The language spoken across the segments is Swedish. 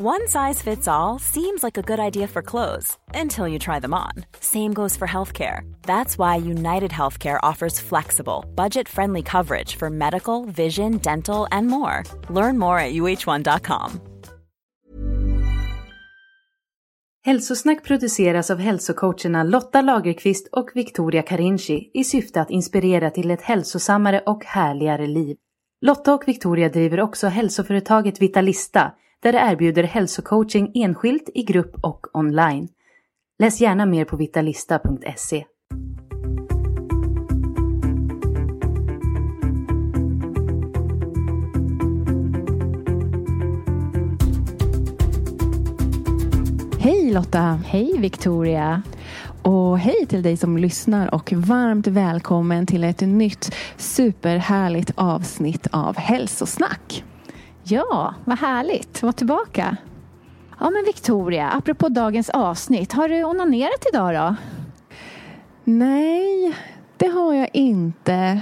One size fits all seems like a good idea for clothes until you try them on. Same goes for healthcare. That's why United Healthcare offers flexible, budget friendly coverage for medical, vision, dental, and more. Learn more at uh1.com. Hälsosnack produceras av hälsocoacherna Lotta Lagerqvist och Victoria Carinci i syfte att inspirera till ett hälsosammare och härligare liv. Lotta och Victoria driver också hälsoföretaget Vitalista där det erbjuder hälsocoaching enskilt, i grupp och online. Läs gärna mer på vitalista.se. Hej Lotta! Hej Victoria! Och hej till dig som lyssnar och varmt välkommen till ett nytt superhärligt avsnitt av Hälsosnack. Ja, vad härligt att vara tillbaka. Ja men Victoria, apropå dagens avsnitt, har du onanerat idag då? Nej, det har jag inte.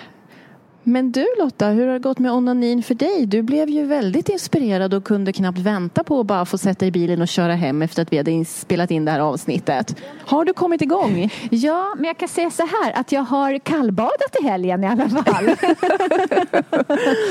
Men du Lotta, hur har det gått med onanin för dig? Du blev ju väldigt inspirerad och kunde knappt vänta på att bara få sätta i bilen och köra hem efter att vi hade spelat in det här avsnittet. Har du kommit igång? Ja, men jag kan säga så här att jag har kallbadat i helgen i alla fall.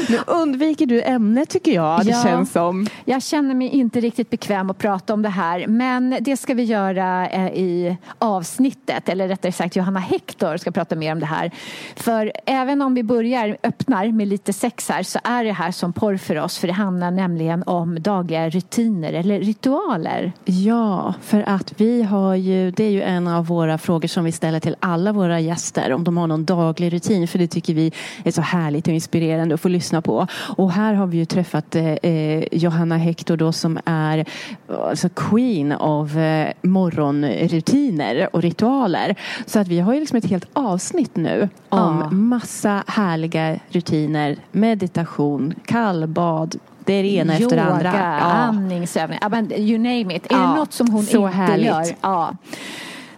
nu undviker du ämnet tycker jag, det ja, känns som. Jag känner mig inte riktigt bekväm att prata om det här, men det ska vi göra eh, i avsnittet, eller rättare sagt Johanna Hector ska prata mer om det här. För även om vi börjar här öppnar med lite sex här så är det här som porr för oss för det handlar nämligen om dagliga rutiner eller ritualer. Ja, för att vi har ju, det är ju en av våra frågor som vi ställer till alla våra gäster om de har någon daglig rutin för det tycker vi är så härligt och inspirerande att få lyssna på. Och här har vi ju träffat eh, Johanna Hector då som är alltså queen av eh, morgonrutiner och ritualer. Så att vi har ju liksom ett helt avsnitt nu om ja. massa härliga dagliga rutiner, meditation, kallbad, det är det ena Yoga, efter det andra. Ja. andningsövningar, you name it. Är ja, det något som hon inte härligt. gör? Ja.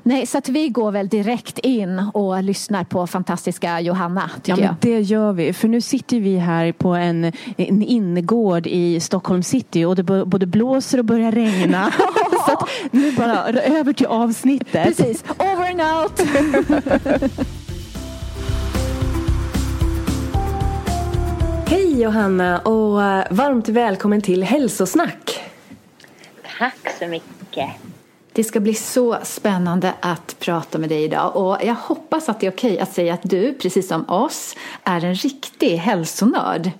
Nej, så att vi går väl direkt in och lyssnar på fantastiska Johanna. Tycker ja, jag. Det gör vi. För nu sitter vi här på en, en innergård i Stockholm city och det både blåser och börjar regna. så att nu bara över till avsnittet. Precis. Over and out. Hej Johanna och eh, varmt välkommen till Hälsosnack. Tack så mycket. Det ska bli så spännande att prata med dig idag och jag hoppas att det är okej att säga att du, precis som oss, är en riktig hälsonörd.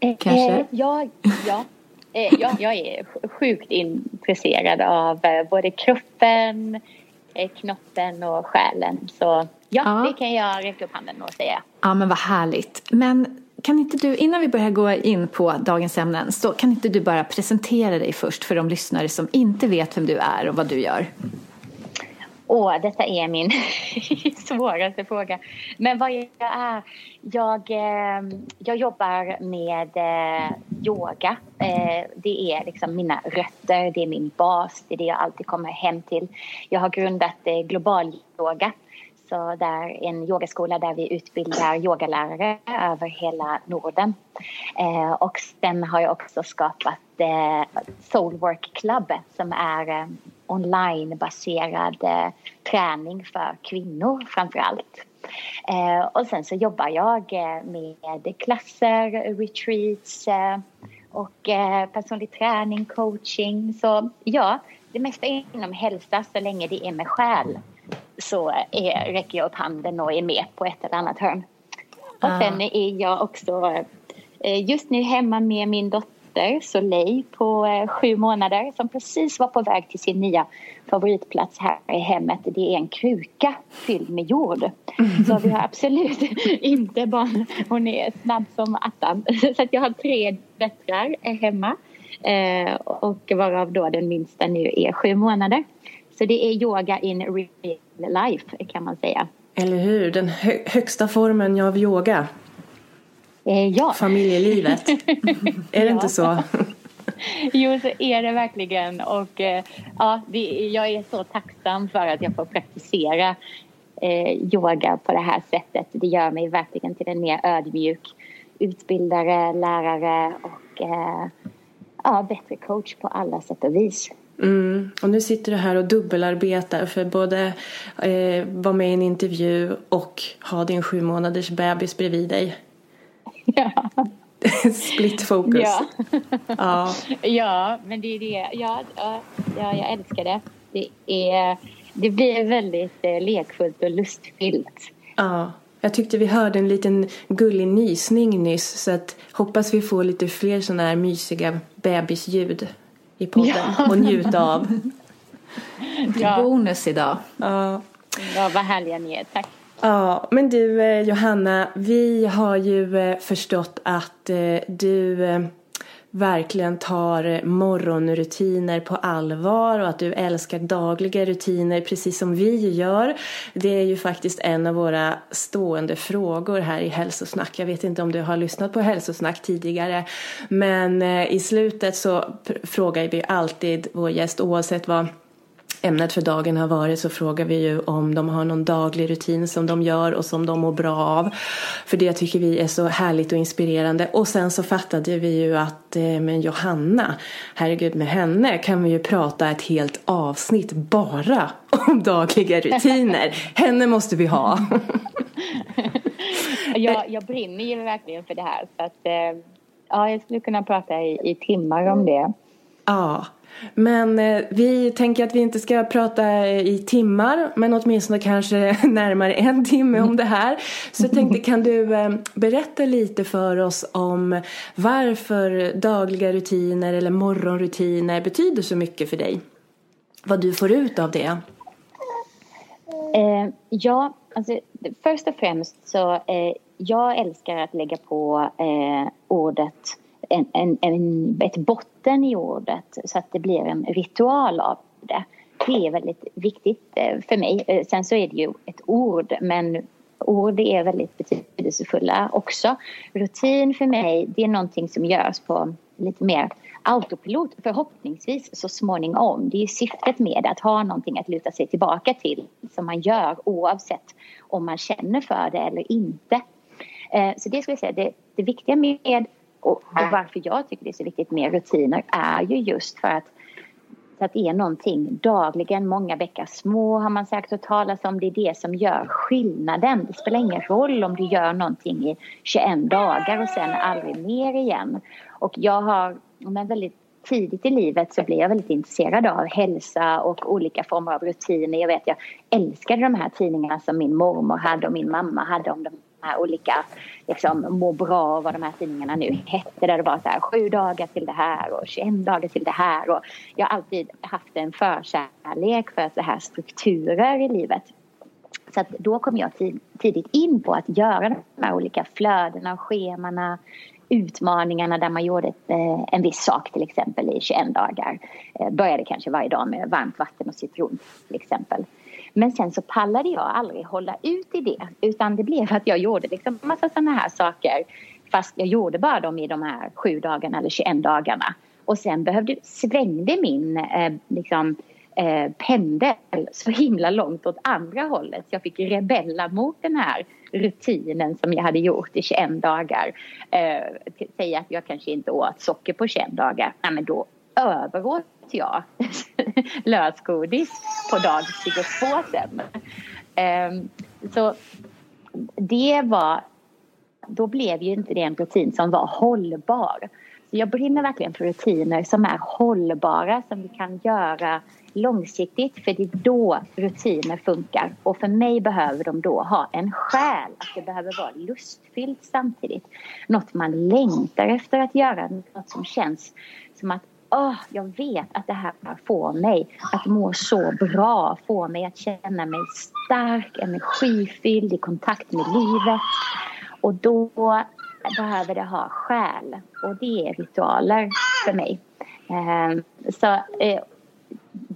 Eh, Kanske? Eh, ja, ja. Eh, ja, jag är sjukt intresserad av eh, både kroppen, knoppen och själen. Så ja, ja, det kan jag räcka upp handen och säga. Ja, men vad härligt. Men kan inte du, innan vi börjar gå in på dagens ämnen, så kan inte du bara presentera dig först för de lyssnare som inte vet vem du är och vad du gör? Åh, detta är min svåraste fråga. Men vad jag är? Jag, ehm, jag jobbar med eh, yoga. Eh, det är liksom mina rötter, det är min bas, det är det jag alltid kommer hem till. Jag har grundat eh, global yoga så där en yogaskola där vi utbildar yogalärare över hela Norden. Eh, och sen har jag också skapat eh, Soulwork Club som är eh, onlinebaserad eh, träning för kvinnor framför allt. Eh, och sen så jobbar jag eh, med klasser, retreats eh, och eh, personlig träning, coaching. Så ja, det mesta inom hälsa så länge det är med själ så är, räcker jag upp handen och är med på ett eller annat hörn. Och ah. sen är jag också eh, just nu hemma med min dotter Soleil på eh, sju månader som precis var på väg till sin nya favoritplats här i hemmet. Det är en kruka fylld med jord. Så vi har absolut inte barn. Hon är snabb som attan. Så jag har tre döttrar hemma. Eh, och varav då den minsta nu är sju månader. Så det är yoga in real life kan man säga. Eller hur, den hö högsta formen av yoga. Eh, ja. Familjelivet. är det inte så? jo, så är det verkligen. Och eh, ja, det, jag är så tacksam för att jag får praktisera eh, yoga på det här sättet. Det gör mig verkligen till en mer ödmjuk utbildare, lärare och eh, ja, bättre coach på alla sätt och vis. Mm. Och nu sitter du här och dubbelarbetar för både eh, vara med i en intervju och ha din sju månaders bebis bredvid dig. Ja. Split focus. Ja. ja. ja, men det är det. Ja, ja, jag älskar det. Det, är, det blir väldigt eh, lekfullt och lustfyllt. Ja. Jag tyckte vi hörde en liten gullig nysning nyss så att hoppas vi får lite fler sådana här mysiga bebisljud i podden ja. och njuta av. ja. Bonus idag. Ja. ja, vad härliga ni är. Tack. Ja, men du eh, Johanna, vi har ju eh, förstått att eh, du verkligen tar eh, morgonrutiner på allvar och att du älskar dagliga rutiner precis som vi gör. Det är ju faktiskt en av våra stående frågor här i Hälsosnack. Jag vet inte om du har lyssnat på Hälsosnack tidigare men eh, i slutet så frågar vi alltid vår gäst oavsett vad ämnet för dagen har varit så frågar vi ju om de har någon daglig rutin som de gör och som de mår bra av. För det tycker vi är så härligt och inspirerande. Och sen så fattade vi ju att eh, med Johanna, herregud med henne kan vi ju prata ett helt avsnitt bara om dagliga rutiner. henne måste vi ha. jag, jag brinner ju verkligen för det här. Så att, eh, ja, jag skulle kunna prata i, i timmar om det. Ja. Men eh, vi tänker att vi inte ska prata eh, i timmar men åtminstone kanske närmare en timme om det här. Så jag tänkte kan du eh, berätta lite för oss om varför dagliga rutiner eller morgonrutiner betyder så mycket för dig? Vad du får ut av det? Eh, ja, alltså, först och främst så eh, jag älskar att lägga på eh, ordet en, en, en, ett vatten i ordet så att det blir en ritual av det. Det är väldigt viktigt eh, för mig. Eh, sen så är det ju ett ord men ord är väldigt betydelsefulla också. Rutin för mig det är någonting som görs på lite mer autopilot förhoppningsvis så småningom. Det är syftet med att ha någonting att luta sig tillbaka till som man gör oavsett om man känner för det eller inte. Eh, så det skulle jag säga, det, det viktiga med och, och, varför jag tycker det är så viktigt med rutiner är ju just för att, att det är någonting dagligen, många bäckar små har man säkert hört talas om. Det är det som gör skillnaden. Det spelar ingen roll om du gör någonting i 21 dagar och sen aldrig mer igen. Och jag har, men väldigt tidigt i livet så blev jag väldigt intresserad av hälsa och olika former av rutiner. Jag vet, jag älskade de här tidningarna som min mormor hade och min mamma hade om de här olika liksom, må bra, vad de här tidningarna nu hette. Där det var så här, sju dagar till det här och 21 dagar till det här. Och jag har alltid haft en förkärlek för så här strukturer i livet. Så att då kom jag tidigt in på att göra de här olika flödena och schemana utmaningarna där man gjorde ett, eh, en viss sak till exempel i 21 dagar. Eh, började kanske varje dag med varmt vatten och citron till exempel. Men sen så pallade jag aldrig hålla ut i det utan det blev att jag gjorde liksom massa sådana här saker fast jag gjorde bara dem i de här sju dagarna eller 21 dagarna. Och sen behövde, svängde min eh, liksom, eh, pendel så himla långt åt andra hållet. Så jag fick rebella mot den här rutinen som jag hade gjort i 21 dagar. Eh, säga att jag kanske inte åt socker på 21 dagar. Nej, men då överåt jag lösgodis på dag 22 sen. Ehm, så det var, då blev ju inte det en rutin som var hållbar. Så jag brinner verkligen för rutiner som är hållbara, som vi kan göra långsiktigt för det är då rutiner funkar. Och för mig behöver de då ha en själ, att det behöver vara lustfyllt samtidigt. Något man längtar efter att göra, något som känns som att oh, jag vet att det här får mig att må så bra, får mig att känna mig stark, energifylld, i kontakt med livet. Och då behöver det ha själ och det är ritualer för mig. Eh, så, eh,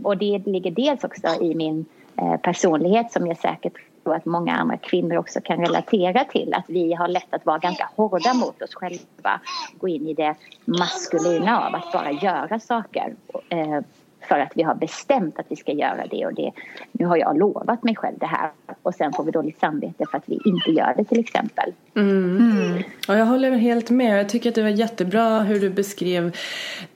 och det ligger dels också i min eh, personlighet som jag säkert tror att många andra kvinnor också kan relatera till. Att vi har lätt att vara ganska hårda mot oss själva. Gå in i det maskulina av att bara göra saker. Eh, för att vi har bestämt att vi ska göra det och det. Nu har jag lovat mig själv det här och sen får vi dåligt samvete för att vi inte gör det till exempel. Mm. Mm. Ja, jag håller helt med. Jag tycker att det var jättebra hur du beskrev,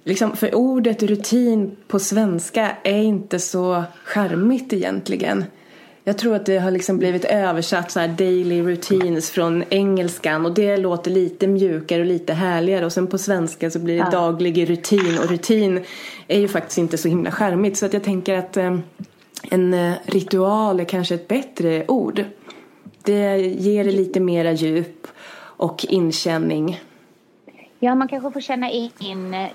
liksom, för ordet rutin på svenska är inte så charmigt egentligen. Jag tror att det har liksom blivit översatt så här daily routines från engelskan och det låter lite mjukare och lite härligare och sen på svenska så blir det ja. daglig rutin och rutin är ju faktiskt inte så himla skärmigt så att jag tänker att eh, en eh, ritual är kanske ett bättre ord. Det ger det lite mera djup och inkänning. Ja, man kanske får känna in... Eh,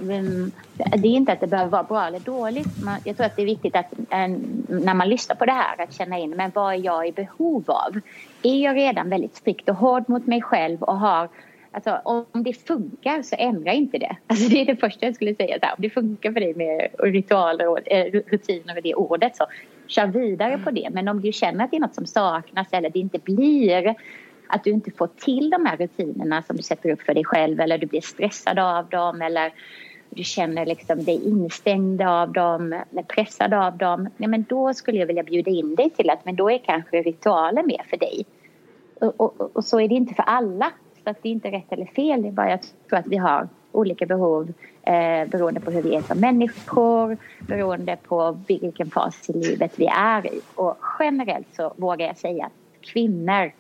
det är inte att det behöver vara bra eller dåligt. jag tror att det är viktigt att eh, när man lyssnar på det här att känna in men vad är jag i behov av? Är jag redan väldigt strikt och hård mot mig själv och har Alltså, om det funkar så ändra inte det. Alltså, det är det första jag skulle säga. om det funkar för dig med ritualer och eh, rutiner och det ordet så kör vidare på det. Men om du känner att det är något som saknas eller det inte blir att du inte får till de här rutinerna som du sätter upp för dig själv eller du blir stressad av dem eller du känner liksom dig instängd av dem eller pressad av dem. Ja, men då skulle jag vilja bjuda in dig till att men då är kanske ritualen mer för dig. Och, och, och så är det inte för alla. Så att det är inte rätt eller fel. Det är bara jag tror att vi har olika behov eh, beroende på hur vi är som människor, beroende på vilken fas i livet vi är i. Och generellt så vågar jag säga att kvinnor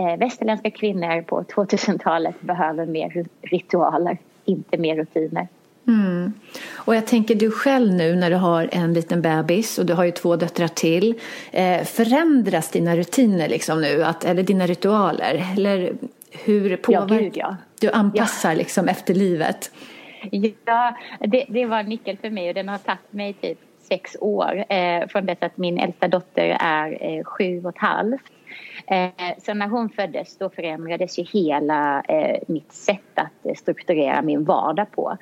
eh, västerländska kvinnor på 2000-talet behöver mer ritualer, inte mer rutiner. Mm. Och jag tänker du själv nu när du har en liten bebis och du har ju två döttrar till. Eh, förändras dina rutiner liksom nu, att, eller dina ritualer? Eller hur påverkar ja, gud, ja. du anpassar ja. liksom efter livet? Ja, det, det var en nyckel för mig och den har tagit mig typ sex år eh, från dess att min äldsta dotter är eh, sju och ett halvt Eh, så när hon föddes då förändrades ju hela eh, mitt sätt att eh, strukturera min vardag på.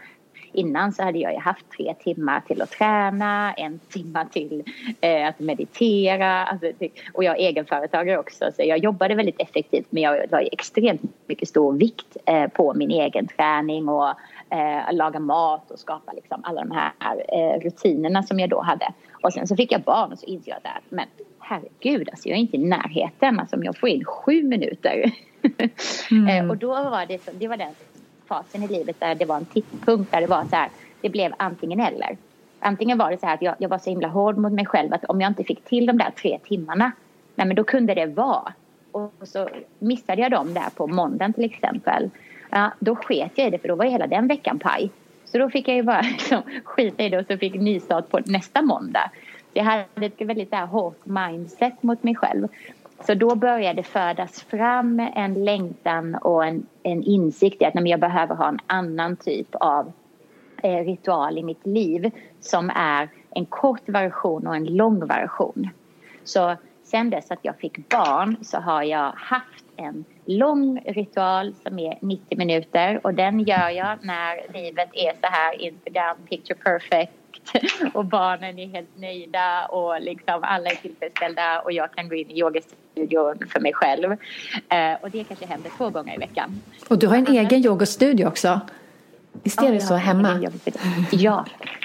Innan så hade jag ju haft tre timmar till att träna, en timme till eh, att meditera. Alltså, typ. och jag är egenföretagare också så jag jobbade väldigt effektivt men jag la extremt mycket stor vikt eh, på min egen träning och eh, laga mat och skapa liksom, alla de här eh, rutinerna som jag då hade. Och sen så fick jag barn och så insåg jag att men herregud, alltså jag är inte i närheten. Alltså om jag får in sju minuter. Mm. Eh, och då var det, så, det var den fasen i livet där det var en tidpunkt där det var så här, det blev antingen eller. Antingen var det så här att jag, jag var så himla hård mot mig själv att om jag inte fick till de där tre timmarna, nej men då kunde det vara. Och så missade jag dem där på måndagen till exempel. Ja, då sket jag i det för då var hela den veckan paj. Så då fick jag ju bara liksom skita i det och så fick nystart på nästa måndag. Jag hade ett väldigt där hårt mindset mot mig själv. Så då började födas fram en längtan och en, en insikt i att jag behöver ha en annan typ av eh, ritual i mitt liv som är en kort version och en lång version. Så sen dess att jag fick barn så har jag haft en lång ritual som är 90 minuter och den gör jag när livet är så här Instagram picture perfect och barnen är helt nöjda och liksom alla är tillfredsställda och jag kan gå in i yogastudion för mig själv. Eh, och det kanske händer två gånger i veckan. Och du har en Annars... egen yogastudio också? Visst är det så hemma? Ja,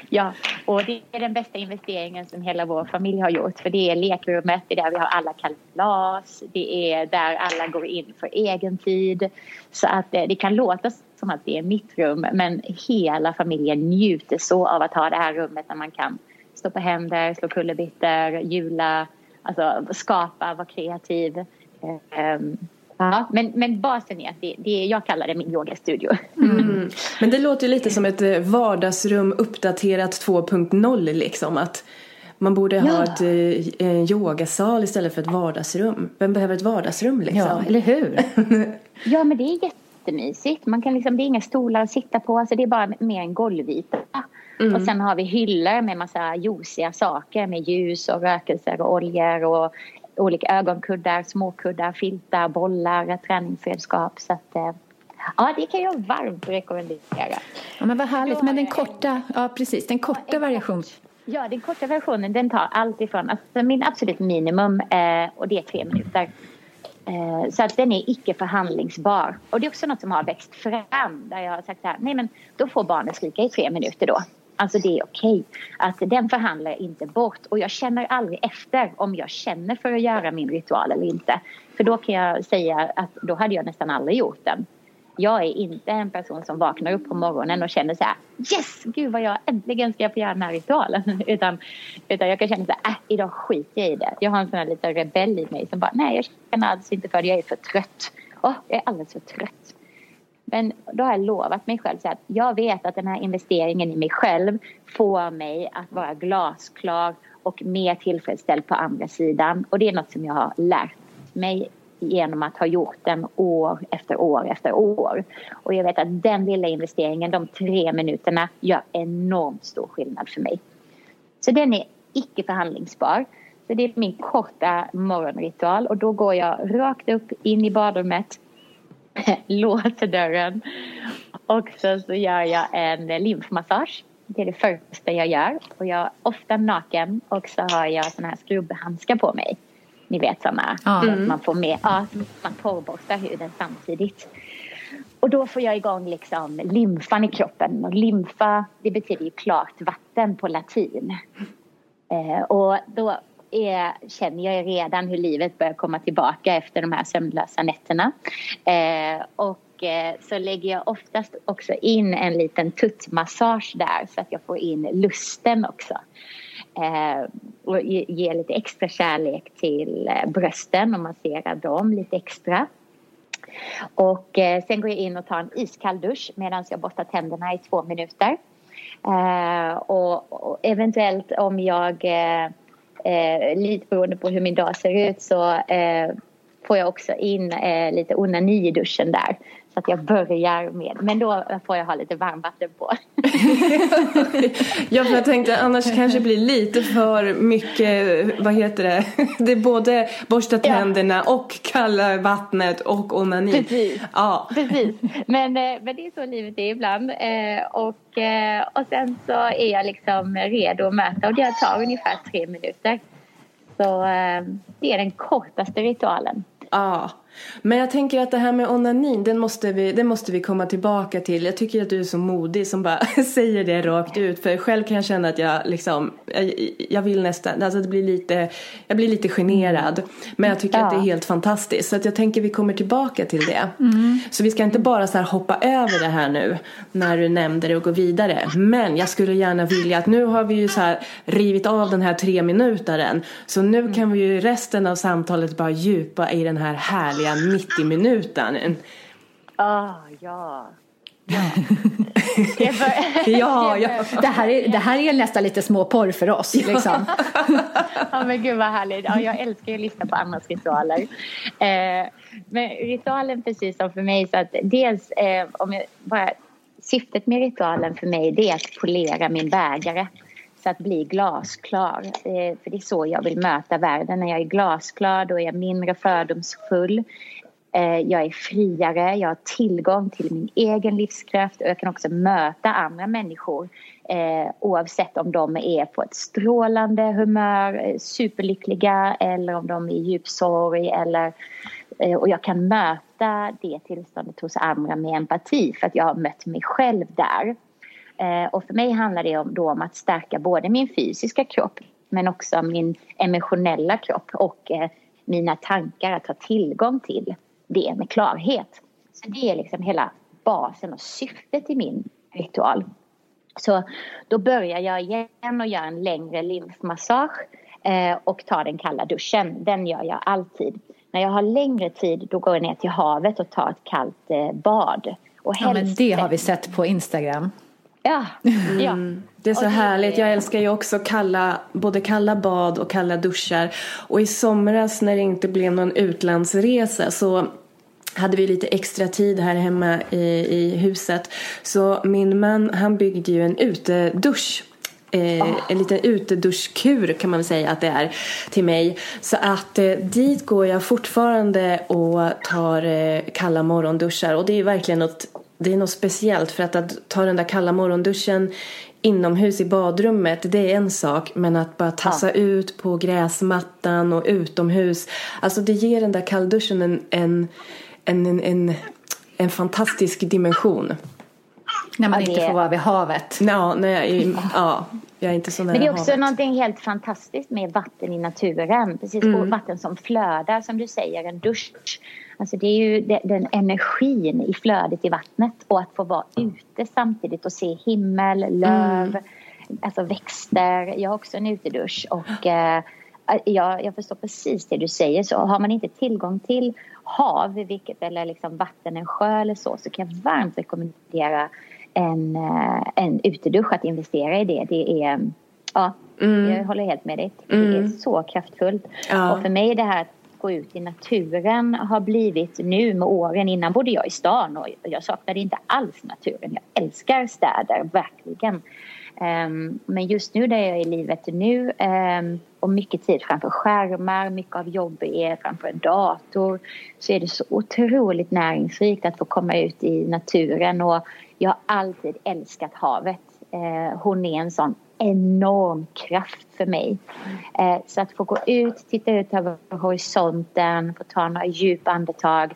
ja, och det är den bästa investeringen som hela vår familj har gjort. För det är lekrummet, det är där vi har alla kalas, det är där alla går in för egen tid. Så att eh, det kan låta som att det är mitt rum men hela familjen njuter så av att ha det här rummet där man kan stå på händer, slå kullerbyttor, jula, alltså skapa, vara kreativ. Ja, men, men basen är att det, det, jag kallar det min yogastudio. Mm. Men det låter lite som ett eh, vardagsrum uppdaterat 2.0 liksom. Att man borde ja. ha ett, eh, en yogasal istället för ett vardagsrum. Vem behöver ett vardagsrum liksom? Ja, eller hur? ja, men det är jättemysigt. Man kan liksom, det är inga stolar att sitta på, alltså det är bara mer en golvyta. Mm. Och sen har vi hyllor med massa juiciga saker med ljus och rökelser och oljor och olika ögonkuddar, småkuddar, filtar, bollar, träningsredskap. Så att, eh, Ja, det kan jag varmt rekommendera. Ja, men vad härligt. Men den korta, ja precis, den korta variationen. Ja, den korta versionen den tar allt ifrån, alltså min absolut minimum eh, och det är tre minuter. Eh, så att den är icke förhandlingsbar. Och det är också något som har växt fram där jag har sagt så här, nej men då får barnet skrika i tre minuter då. Alltså det är okej. Att den förhandlar jag inte bort. Och jag känner aldrig efter om jag känner för att göra min ritual eller inte. För då kan jag säga att då hade jag nästan aldrig gjort den. Jag är inte en person som vaknar upp på morgonen och känner så här Yes! Gud vad jag äntligen ska få göra den här ritualen. utan, utan jag kan känna så här, äh, idag skiter jag i det. Jag har en sån här liten rebell i mig som bara, nej jag känner alls inte för det, jag är för trött. Åh, oh, jag är alldeles för trött. Men då har jag lovat mig själv så att jag vet att den här investeringen i mig själv får mig att vara glasklar och mer tillfredsställd på andra sidan. Och det är något som jag har lärt mig genom att ha gjort den år efter år efter år. Och jag vet att den lilla investeringen, de tre minuterna, gör enormt stor skillnad för mig. Så den är icke förhandlingsbar. Så det är min korta morgonritual och då går jag rakt upp in i badrummet, låser dörren och så, så gör jag en lymfmassage. Det är det första jag gör. Och jag är ofta naken och så har jag såna här skrubbhandskar på mig. Ni vet sådana. Mm. Man får med, ja, man torrborstar huden samtidigt. Och då får jag igång liksom lymfan i kroppen. Och lymfa, det betyder ju klart vatten på latin. Eh, och då är, känner jag redan hur livet börjar komma tillbaka efter de här sömnlösa nätterna. Eh, och eh, så lägger jag oftast också in en liten tuttmassage där så att jag får in lusten också. Eh, och ge, ge, lite extra kärlek till eh, brösten och massera dem lite extra. Och eh, sen går jag in och tar en iskall dusch medan jag borstar tänderna i två minuter. Eh, och, och, eventuellt om jag, eh, eh, lite beroende på hur min dag ser ut så eh, får jag också in eh, lite onani i duschen där. Så att jag börjar med, men då får jag ha lite varmvatten på. ja, för jag tänkte annars kanske blir lite för mycket, vad heter det, det är både borsta tänderna ja. och kalla vattnet och onani. Precis, ja. Precis. Men, eh, men det är så livet är ibland. Eh, och, eh, och sen så är jag liksom redo att möta och det tar ungefär tre minuter. Så det är den kortaste ritualen. Ja. Men jag tänker att det här med onanin, den måste, vi, den måste vi komma tillbaka till. Jag tycker att du är så modig som bara säger det rakt ut. För själv kan jag känna att jag liksom, jag, jag vill nästan, alltså det blir lite, jag blir lite generad. Men jag tycker ja. att det är helt fantastiskt. Så att jag tänker att vi kommer tillbaka till det. Mm. Så vi ska inte bara så hoppa över det här nu när du nämnde det och gå vidare. Men jag skulle gärna vilja att nu har vi ju så här rivit av den här tre minutaren. Så nu kan vi ju resten av samtalet bara djupa i den här härliga härliga 90 minuten. Ah, ja. Ja. ja, ja. Det, här är, det här är nästan lite småporr för oss. Liksom. ja, men gud vad härligt. Ja, jag älskar ju att lyssna på andras ritualer. Eh, men ritualen precis som för mig så att dels eh, om jag bara syftet med ritualen för mig det är att polera min bägare så att bli glasklar. Eh, för det är så jag vill möta världen. När jag är glasklar då är jag mindre fördomsfull. Eh, jag är friare, jag har tillgång till min egen livskraft och jag kan också möta andra människor eh, oavsett om de är på ett strålande humör, eh, superlyckliga eller om de är i djup sorg eller eh, och jag kan möta det tillståndet hos andra med empati för att jag har mött mig själv där. Eh, och för mig handlar det om, då om att stärka både min fysiska kropp men också min emotionella kropp och eh, mina tankar, att ha tillgång till det med klarhet. Så det är liksom hela basen och syftet i min ritual. Så då börjar jag igen och gör en längre lymfmassage eh, och tar den kalla duschen. Den gör jag alltid. När jag har längre tid då går jag ner till havet och tar ett kallt bad. Och ja, men det har vi sett på Instagram. Ja, mm. ja. Det är så det härligt. Jag älskar ju också kalla, både kalla bad och kalla duschar. Och i somras när det inte blev någon utlandsresa så hade vi lite extra tid här hemma i, i huset. Så min man han byggde ju en utedusch eh, en liten uteduschkur kan man säga att det är till mig. Så att eh, dit går jag fortfarande och tar eh, kalla morgonduschar och det är verkligen något det är något speciellt för att, att ta den där kalla morgonduschen inomhus i badrummet, det är en sak. Men att bara tassa ja. ut på gräsmattan och utomhus. Alltså det ger den där kallduschen en, en, en, en, en, en fantastisk dimension. När man ja, inte får vara vid havet. Ja, nej, ja, jag är inte så nära Men det är också havet. någonting helt fantastiskt med vatten i naturen. Precis, mm. vatten som flödar, som du säger, en dusch. Alltså det är ju den energin i flödet i vattnet och att få vara ute samtidigt och se himmel, löv, mm. alltså växter. Jag har också en utedusch och eh, jag, jag förstår precis det du säger. Så har man inte tillgång till hav, vilket, eller liksom vatten, en sjö eller så, så kan jag varmt rekommendera en, eh, en utedusch, att investera i det. Det är, ja, mm. jag håller helt med dig. Det är mm. så kraftfullt. Ja. Och för mig det här att gå ut i naturen har blivit nu med åren. Innan bodde jag i stan och jag saknade inte alls naturen. Jag älskar städer, verkligen. Ehm, men just nu där jag är i livet nu ehm, och mycket tid framför skärmar, mycket av jobbet är framför en dator så är det så otroligt näringsrikt att få komma ut i naturen och jag har alltid älskat havet. Ehm, hon är en sån enorm kraft för mig. Eh, så att få gå ut, titta ut över horisonten, få ta några djupa andetag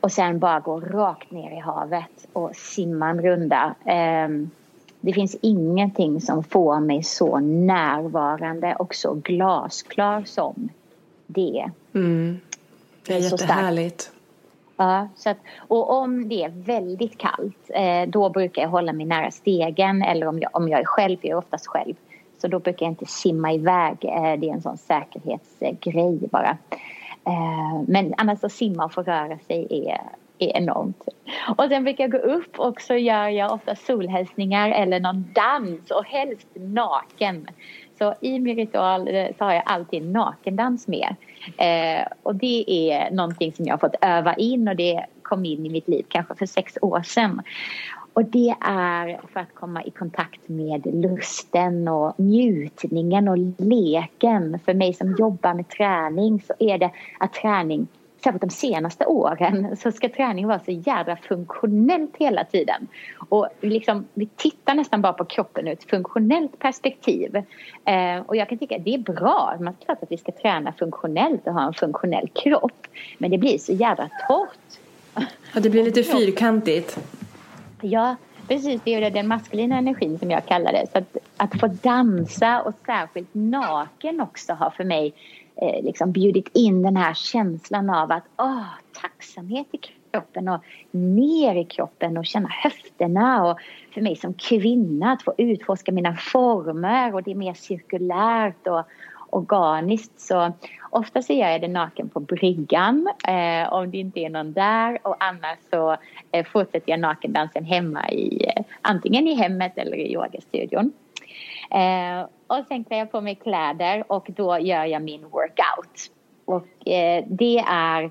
och sen bara gå rakt ner i havet och simma en runda. Eh, det finns ingenting som får mig så närvarande och så glasklar som det. Mm. Det är, det är jättehärligt. Ja, så att, och om det är väldigt kallt eh, då brukar jag hålla mig nära stegen eller om jag, om jag är själv, jag är oftast själv. Så då brukar jag inte simma iväg, eh, det är en sån säkerhetsgrej bara. Eh, men annars att simma och få röra sig är, är enormt. Och sen brukar jag gå upp och så gör jag ofta solhälsningar eller någon dans och helst naken. Så i min ritual eh, så har jag alltid nakendans med. Eh, och det är någonting som jag har fått öva in och det kom in i mitt liv kanske för sex år sedan. Och det är för att komma i kontakt med lusten och njutningen och leken. För mig som jobbar med träning så är det att träning särskilt de senaste åren så ska träning vara så jädra funktionellt hela tiden. Och liksom, vi tittar nästan bara på kroppen ur ett funktionellt perspektiv. Eh, och jag kan tycka att det är bra. Man är klart att vi ska träna funktionellt och ha en funktionell kropp. Men det blir så jädra torrt. Ja, det blir lite fyrkantigt. Ja, precis. Det är den maskulina energin som jag kallar det. Så att, att få dansa och särskilt naken också har för mig eh, liksom bjudit in den här känslan av att åh, tacksamhet i kroppen och ner i kroppen och känna höfterna och för mig som kvinna att få utforska mina former och det är mer cirkulärt och organiskt så ofta så gör jag det naken på bryggan eh, om det inte är någon där och annars så eh, fortsätter jag nakendansen hemma i eh, antingen i hemmet eller i yogastudion. Eh, och sen klär jag på mig kläder och då gör jag min workout. Och eh, det är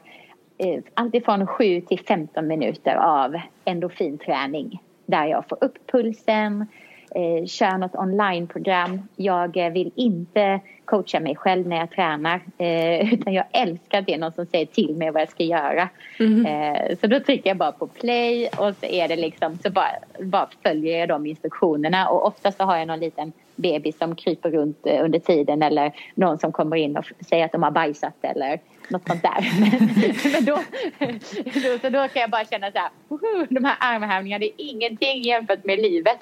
eh, alltifrån 7 till 15 minuter av endorfinträning där jag får upp pulsen, eh, kör något onlineprogram. Jag eh, vill inte coacha mig själv när jag tränar eh, utan jag älskar att det är någon som säger till mig vad jag ska göra. Mm. Eh, så då trycker jag bara på play och så är det liksom så bara, bara följer jag de instruktionerna och ofta så har jag någon liten bebis som kryper runt eh, under tiden eller någon som kommer in och säger att de har bajsat eller något sånt där. Men, men då, då, så då kan jag bara känna så här, de här armhävningarna det är ingenting jämfört med livet.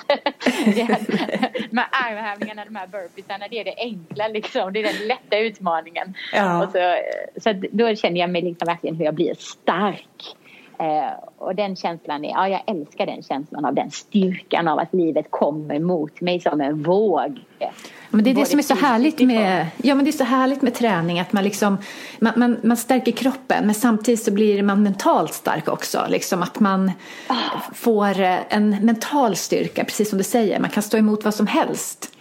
de här armhävningarna, de här burpeesarna, det är det enkla liksom, det är den lätta utmaningen. Ja. Och så, så då känner jag mig liksom verkligen hur jag blir stark. Eh, och den känslan är, ja jag älskar den känslan av den styrkan av att livet kommer mot mig som en våg. Men det är det som är så härligt med, ja, men det är så härligt med träning att man, liksom, man, man, man stärker kroppen men samtidigt så blir man mentalt stark också. Liksom att man oh. får en mental styrka, precis som du säger. Man kan stå emot vad som helst.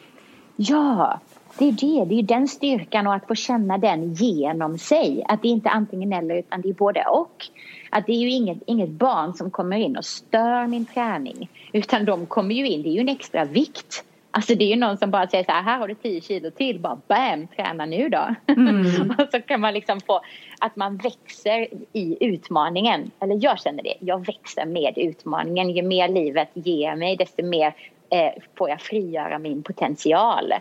Ja, det är det. Det är den styrkan och att få känna den genom sig. Att det inte är antingen eller utan det är både och. Att det är ju inget, inget barn som kommer in och stör min träning. Utan de kommer ju in, det är ju en extra vikt Alltså det är ju någon som bara säger så här, här har du 10 kilo till, bara bam, träna nu då. Mm. och så kan man liksom få att man växer i utmaningen. Eller jag känner det, jag växer med utmaningen. Ju mer livet ger mig, desto mer eh, får jag frigöra min potential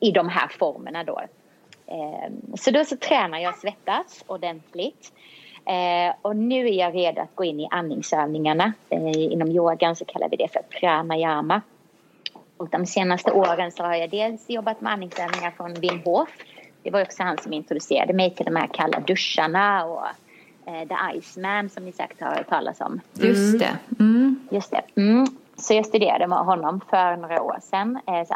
i de här formerna då. Eh, så då så tränar jag svettas ordentligt. Eh, och nu är jag redo att gå in i andningsövningarna. Eh, inom yogan så kallar vi det för pranayama. Och de senaste åren så har jag dels jobbat med andningsövningar från Wim Hof. Det var också han som introducerade mig till de här kalla duscharna och eh, The Iceman som ni säkert har hört talas om. Just det. Mm. Just det. Mm. Så jag studerade med honom för några år sedan. Eh, så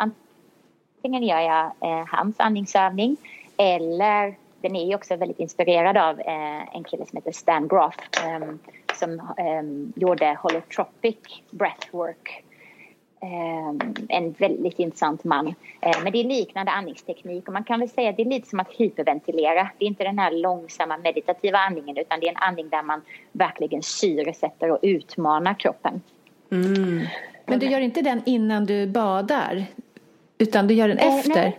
antingen gör jag eh, hans andningsövning eller den är ju också väldigt inspirerad av eh, en kille som heter Stan Groff eh, som eh, gjorde holotropic breathwork. Ehm, en väldigt intressant man. Eh, men det är liknande andningsteknik och man kan väl säga att det är lite som att hyperventilera. Det är inte den här långsamma meditativa andningen utan det är en andning där man verkligen syresätter och utmanar kroppen. Mm. Men du gör inte den innan du badar? Utan du gör den eh, efter? Nej.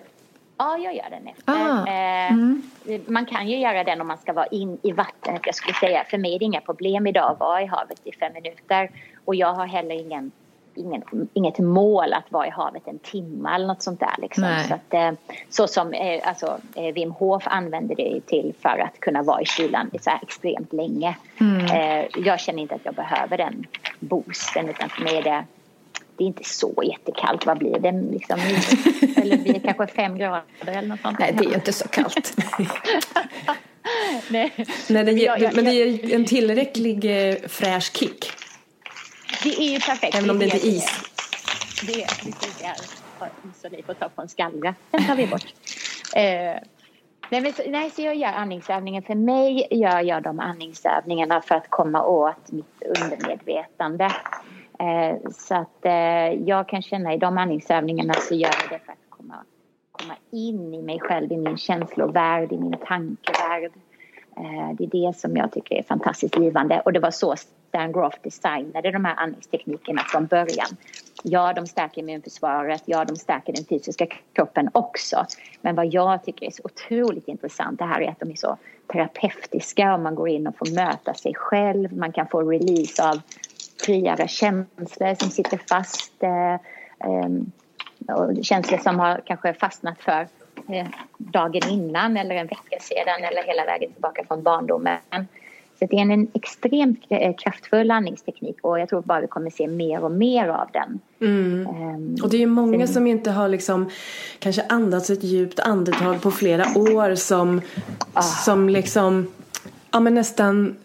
Ja, jag gör den efter. Ah. Eh, mm. Man kan ju göra den om man ska vara in i vattnet. Jag skulle säga, för mig är det inga problem idag att vara i havet i fem minuter. Och jag har heller ingen, ingen, inget mål att vara i havet en timme eller något sånt där. Liksom. Så, att, eh, så som eh, alltså, Wim Hof använder det till för att kunna vara i kylan så extremt länge. Mm. Jag känner inte att jag behöver den boosten utan för mig är det det är inte så jättekallt. Vad blir det? Liksom, eller blir det kanske fem grader eller något sånt? Nej, det är inte så kallt. Nej. Nej, det ger, men det ger en tillräcklig eh, fräsch kick. Det är ju perfekt. Även om det, inte är is. Det är precis det. Så ni får ta på en skallra. Den tar vi bort. Eh, nej, men, nej, så jag gör andningsövningen. För mig gör jag de andningsövningarna för att komma åt mitt undermedvetande. Eh, så att eh, jag kan känna i de andningsövningarna så gör jag det för att komma, komma in i mig själv, i min känslovärld, i min tankevärld. Eh, det är det som jag tycker är fantastiskt givande och det var så Stan Groff designade de här andningsteknikerna från början. Ja, de stärker immunförsvaret, ja, de stärker den fysiska kroppen också. Men vad jag tycker är så otroligt intressant det här är att de är så terapeutiska och man går in och får möta sig själv, man kan få release av friare känslor som sitter fast. Eh, ehm, och känslor som har kanske fastnat för eh, dagen innan eller en vecka sedan eller hela vägen tillbaka från barndomen. Så det är en extremt eh, kraftfull andningsteknik och jag tror bara vi kommer se mer och mer av den. Mm. Um, och det är ju många som inte har liksom kanske andats ett djupt andetag på flera år som, ah. som liksom ja men nästan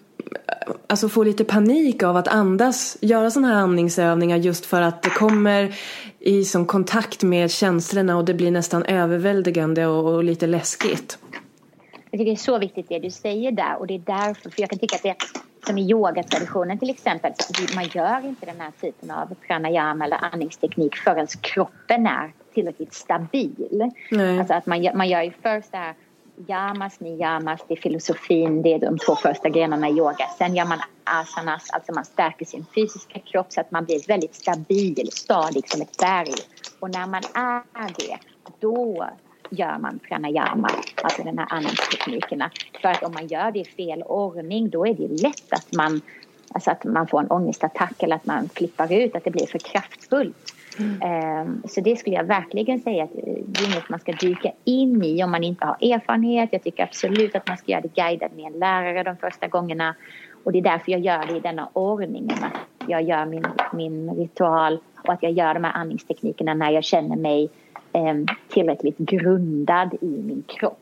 alltså få lite panik av att andas, göra sådana här andningsövningar just för att det kommer i som kontakt med känslorna och det blir nästan överväldigande och, och lite läskigt. Jag tycker det är så viktigt det du säger där och det är därför, för jag kan tycka att det som i yogatraditionen till exempel, man gör inte den här typen av pranayama eller andningsteknik förrän kroppen är tillräckligt stabil. Nej. Alltså att man, man gör ju först det här yamas, niyamas, det är filosofin, det är de två första grenarna i yoga. Sen gör man asanas, alltså man stärker sin fysiska kropp så att man blir väldigt stabil, stadig som ett berg. Och när man är det, då gör man pranayama, alltså den här andningsteknikerna. För att om man gör det i fel ordning då är det lätt att man, alltså att man får en ångestattack eller att man flippar ut, att det blir för kraftfullt. Mm. Så det skulle jag verkligen säga att det är inget man ska dyka in i om man inte har erfarenhet. Jag tycker absolut att man ska göra det guidad med en lärare de första gångerna. Och det är därför jag gör det i denna ordningen. Att jag gör min, min ritual och att jag gör de här andningsteknikerna när jag känner mig eh, tillräckligt grundad i min kropp.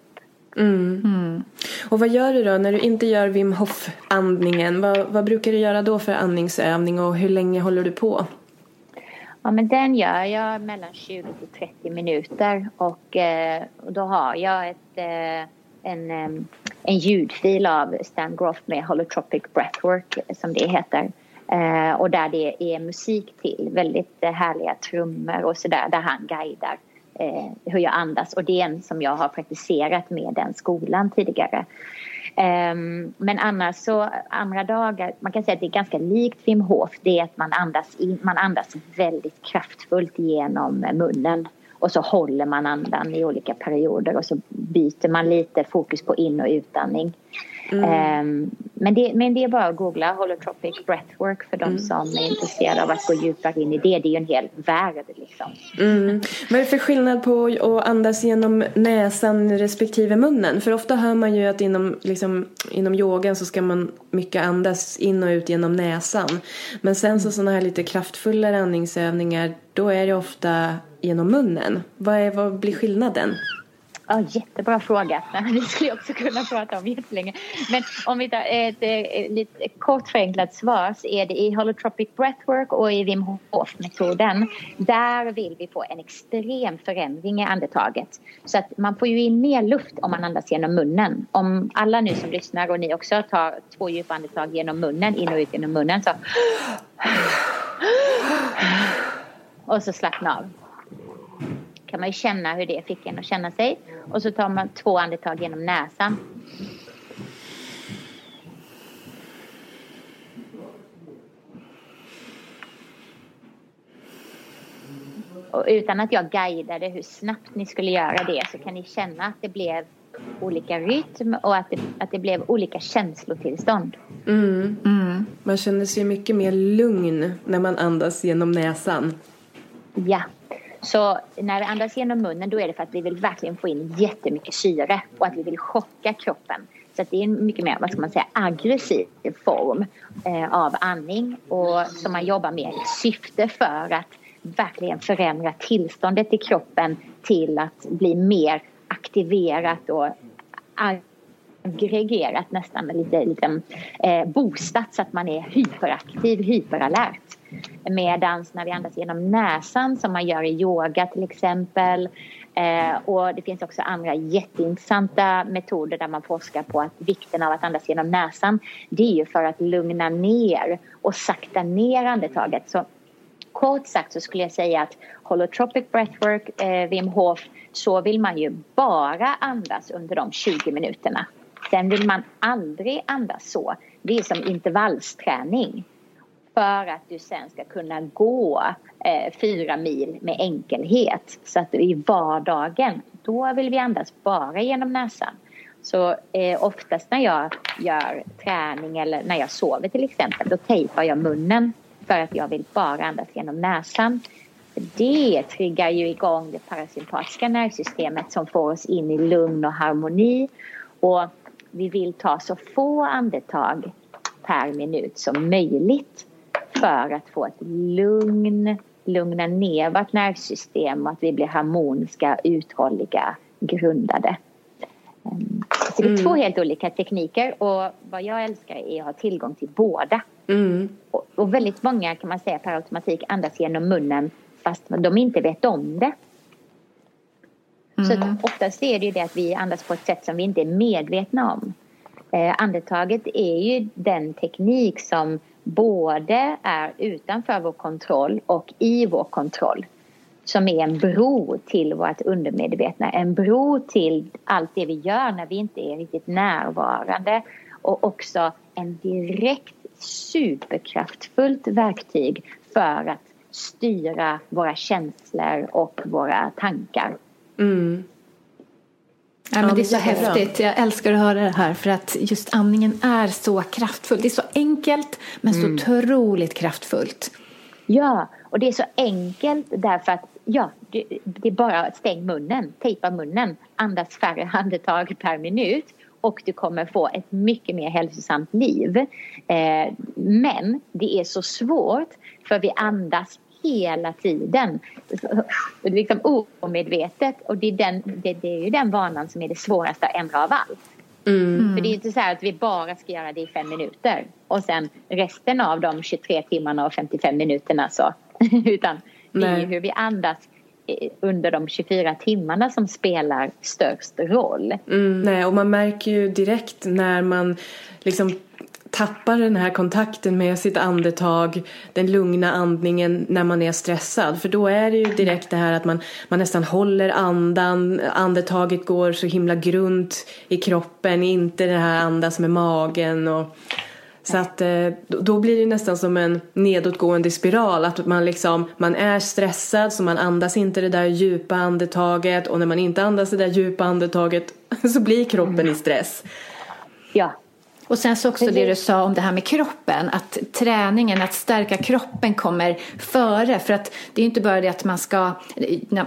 Mm. Mm. Och vad gör du då när du inte gör Wim Hof-andningen? Vad, vad brukar du göra då för andningsövning och hur länge håller du på? Ja, men den gör jag mellan 20 till 30 minuter och, eh, och då har jag ett, eh, en, eh, en ljudfil av Stan Groff med Holotropic Breathwork som det heter. Eh, och där det är musik till, väldigt härliga trummor och sådär, där han guidar eh, hur jag andas och det är en som jag har praktiserat med den skolan tidigare. Um, men annars så andra dagar, man kan säga att det är ganska likt Wim Hof. Det är att man andas, in, man andas väldigt kraftfullt genom munnen. Och så håller man andan i olika perioder och så byter man lite fokus på in och utandning. Mm. Um, men, det, men det är bara att googla holotropic breathwork för de mm. som är intresserade av att gå djupare in i det. Det är ju en hel värld liksom. Mm. Vad är det för skillnad på att andas genom näsan respektive munnen? För ofta hör man ju att inom, liksom, inom yogan så ska man mycket andas in och ut genom näsan. Men sen så sådana här lite kraftfullare andningsövningar då är det ofta genom munnen. Vad, är, vad blir skillnaden? Ja, jättebra fråga. Det skulle jag också kunna prata om jättelänge. Men om vi tar ett, ett, lite kort förenklat svar så är det i holotropic breathwork och i Wim Hof-metoden. Där vill vi få en extrem förändring i andetaget. Så att man får ju in mer luft om man andas genom munnen. Om alla nu som lyssnar och ni också tar två djupa andetag genom munnen, in och ut genom munnen så och så slappna av kan man ju känna hur det fick en att känna sig. Och så tar man två andetag genom näsan. Och utan att jag guidade hur snabbt ni skulle göra det så kan ni känna att det blev olika rytm och att det, att det blev olika känslotillstånd. Mm. Mm. Man känner sig mycket mer lugn när man andas genom näsan. Ja, så när vi andas genom munnen då är det för att vi vill verkligen få in jättemycket syre och att vi vill chocka kroppen. Så det är en mycket mer, vad ska man säga, aggressiv form eh, av andning och som man jobbar med i syfte för att verkligen förändra tillståndet i kroppen till att bli mer aktiverat och aggregerat nästan, lite, lite eh, boostat så att man är hyperaktiv, hyperalert. Medans när vi andas genom näsan som man gör i yoga till exempel eh, och det finns också andra jätteintressanta metoder där man forskar på att vikten av att andas genom näsan det är ju för att lugna ner och sakta ner andetaget. Så kort sagt så skulle jag säga att holotropic breathwork, eh, Wim Hof, så vill man ju bara andas under de 20 minuterna. Sen vill man aldrig andas så. Det är som intervallsträning för att du sen ska kunna gå eh, fyra mil med enkelhet. Så att i vardagen, då vill vi andas bara genom näsan. Så eh, oftast när jag gör träning eller när jag sover till exempel, då tejpar jag munnen för att jag vill bara andas genom näsan. Det triggar ju igång det parasympatiska nervsystemet som får oss in i lugn och harmoni. Och vi vill ta så få andetag per minut som möjligt för att få ett lugn, lugna ner vårt nervsystem och att vi blir harmoniska, uthålliga, grundade. Så det är mm. två helt olika tekniker och vad jag älskar är att ha tillgång till båda. Mm. Och, och, väldigt många kan man säga per automatik andas genom munnen fast de inte vet om det. Mm. Så oftast är det ju det att vi andas på ett sätt som vi inte är medvetna om. Eh, andetaget är ju den teknik som både är utanför vår kontroll och i vår kontroll. Som är en bro till vårt undermedvetna, en bro till allt det vi gör när vi inte är riktigt närvarande och också en direkt superkraftfullt verktyg för att styra våra känslor och våra tankar. Mm. Ja, men det är så häftigt. Jag älskar att höra det här för att just andningen är så kraftfull. Det är så enkelt men så mm. otroligt kraftfullt. Ja, och det är så enkelt därför att ja, det, det är bara att stäng munnen, tejpa munnen, andas färre andetag per minut och du kommer få ett mycket mer hälsosamt liv. Eh, men det är så svårt för vi andas hela tiden. Liksom omedvetet. Och det är, den, det, det, är ju den vanan som är det svåraste att ändra av allt. Mm. För det är inte så att vi bara ska göra det i fem minuter och sen resten av de 23 timmarna och 55 minuterna så. Utan det är ju hur vi andas under de 24 timmarna som spelar störst roll. Mm, nej, och man märker ju direkt när man liksom tappar den här kontakten med sitt andetag, den lugna andningen när man är stressad. För då är det ju direkt det här att man, man nästan håller andan, andetaget går så himla grunt i kroppen, inte det här andas med magen och så att eh, då blir det nästan som en nedåtgående spiral. Att man liksom, man är stressad så man andas inte det där djupa andetaget och när man inte andas det där djupa andetaget så blir kroppen i stress. Ja, och sen så också det du sa om det här med kroppen, att träningen, att stärka kroppen kommer före. För att det är inte bara det att man ska,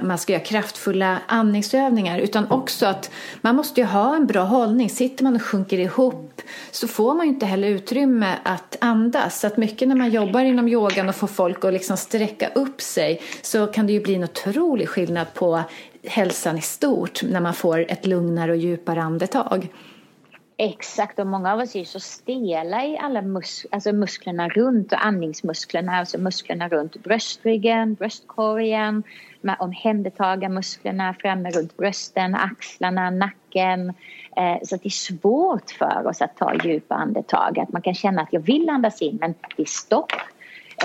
man ska göra kraftfulla andningsövningar utan också att man måste ju ha en bra hållning. Sitter man och sjunker ihop så får man ju inte heller utrymme att andas. Så att mycket när man jobbar inom yogan och får folk att liksom sträcka upp sig så kan det ju bli en otrolig skillnad på hälsan i stort när man får ett lugnare och djupare andetag. Exakt, och många av oss är ju så stela i alla mus alltså musklerna runt och andningsmusklerna, alltså musklerna runt bröstryggen, bröstkorgen, omhändertaga musklerna framme runt brösten, axlarna, nacken. Eh, så det är svårt för oss att ta djupa andetag, att man kan känna att jag vill andas in men det är stopp.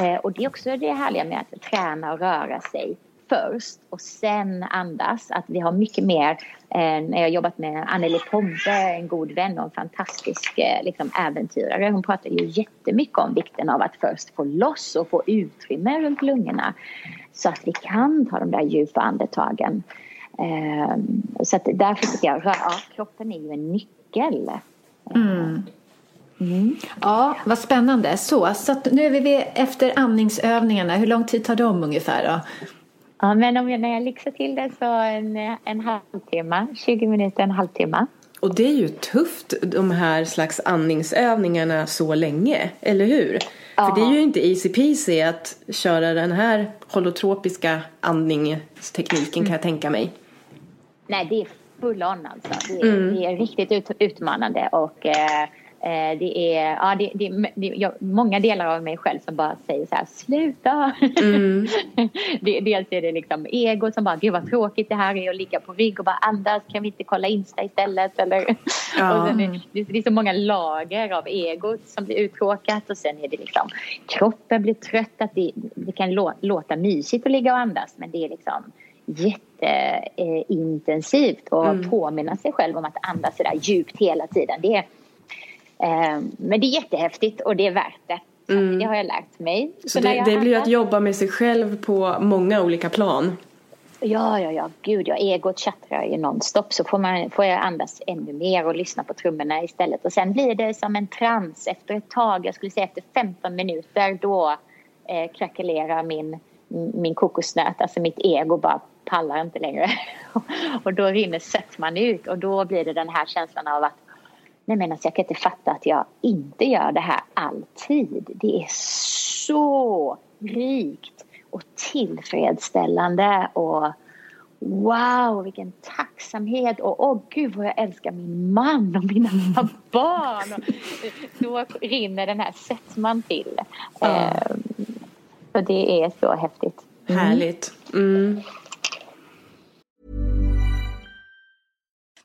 Eh, och det är också det härliga med att träna och röra sig först och sen andas. Att vi har mycket mer, eh, när jag har jobbat med Anneli Pompe, en god vän och en fantastisk eh, liksom, äventyrare. Hon pratar ju jättemycket om vikten av att först få loss och få utrymme runt lungorna så att vi kan ta de där djupa andetagen. Eh, så att därför tycker jag att ja, kroppen är ju en nyckel. Mm. Mm. Ja, vad spännande. Så, så nu är vi efter andningsövningarna. Hur lång tid tar de ungefär då? Ja, men om jag, när jag lyxar till det så en, en halvtimme, 20 minuter, en halvtimme. Och det är ju tufft de här slags andningsövningarna så länge, eller hur? Ja. För det är ju inte easy peasy att köra den här holotropiska andningstekniken kan jag tänka mig. Nej, det är full on alltså. Det är, mm. det är riktigt ut, utmanande och Eh, det är, ja, det, det, det jag, många delar av mig själv som bara säger så här, sluta! Mm. det, dels är det liksom ego som bara, gud vad tråkigt det här är att ligga på rygg och bara andas, kan vi inte kolla Insta istället? Eller, ja. och sen är, det, det är så många lager av ego som blir uttråkat och sen är det liksom kroppen blir trött, att det, det kan lå, låta mysigt att ligga och andas men det är liksom jätteintensivt och mm. påminna sig själv om att andas så där djupt hela tiden. Det är, Eh, men det är jättehäftigt och det är värt det. Mm. Det har jag lärt mig. Så, så det, det blir att jobba med sig själv på många olika plan? Ja, ja, ja, gud ja, egot tjattrar ju nonstop så får, man, får jag andas ännu mer och lyssna på trummorna istället. Och sen blir det som en trans efter ett tag, jag skulle säga efter 15 minuter, då eh, krackelerar min, min kokosnöt, alltså mitt ego bara pallar inte längre. och då rinner sötman ut och då blir det den här känslan av att nej men alltså jag kan inte fatta att jag inte gör det här alltid. Det är så rikt och tillfredsställande och wow vilken tacksamhet och åh oh, gud vad jag älskar min man och mina barn. Och då rinner den här sötman till. Mm. och det är så häftigt. Mm. Härligt. Mm.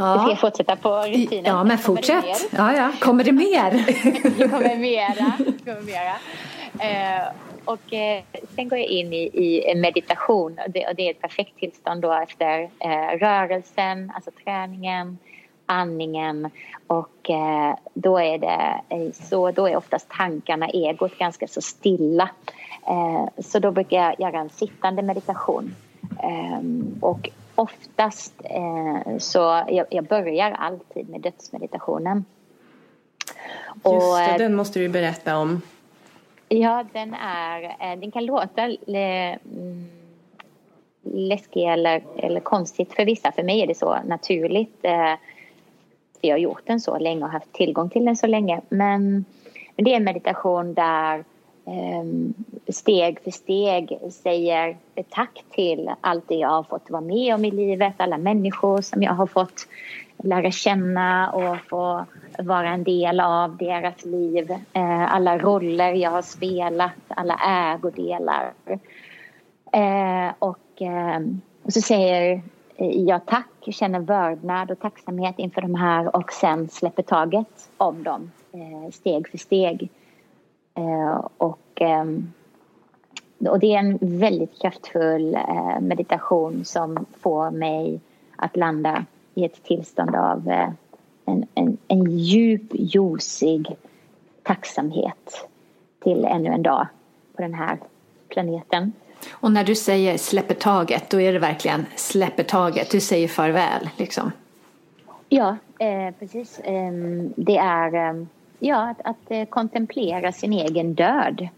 Ja. Ska jag fortsätta på rutinen? Ja, men fortsätt. Ja, ja. Kommer det mer? det kommer mera. Det kommer mera. Eh, och eh, sen går jag in i, i meditation och det, och det, är ett perfekt tillstånd då efter eh, rörelsen, alltså träningen, andningen och eh, då är det så, då är oftast tankarna, egot ganska så stilla. Eh, så då brukar jag göra en sittande meditation. Och oftast eh, så jag, jag börjar alltid med dödsmeditationen. Just det, och, den måste du berätta om. Ja, den är, eh, den kan låta mm, läskig eller, eller konstigt för vissa. För mig är det så naturligt. Eh, jag har gjort den så länge och haft tillgång till den så länge. Men det är en meditation där Ehm, steg för steg säger tack till allt det jag har fått vara med om i livet, alla människor som jag har fått lära känna och få vara en del av deras liv. Ehm, alla roller jag har spelat, alla ägodelar. Ehm, och, och så säger jag tack, känner vördnad och tacksamhet inför de här och sen släpper taget om dem eh, steg för steg. Och, och det är en väldigt kraftfull meditation som får mig att landa i ett tillstånd av en, en, en djup, ljusig tacksamhet till ännu en dag på den här planeten. Och när du säger släpper taget, då är det verkligen släpper taget, du säger farväl liksom? Ja, eh, precis. Eh, det är eh, ja, att, att eh, kontemplera sin egen död.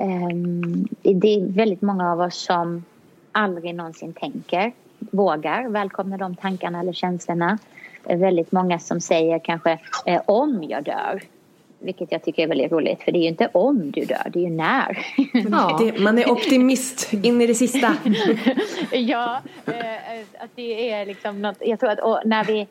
Ehm, det är väldigt många av oss som aldrig någonsin tänker, vågar välkomna de tankarna eller känslorna väldigt många som säger kanske eh, om jag dör. Vilket jag tycker är väldigt roligt för det är ju inte om du dör, det är ju när. Ja. Det, man är optimist in i det sista. ja, eh, att det är liksom något, jag tror att när vi,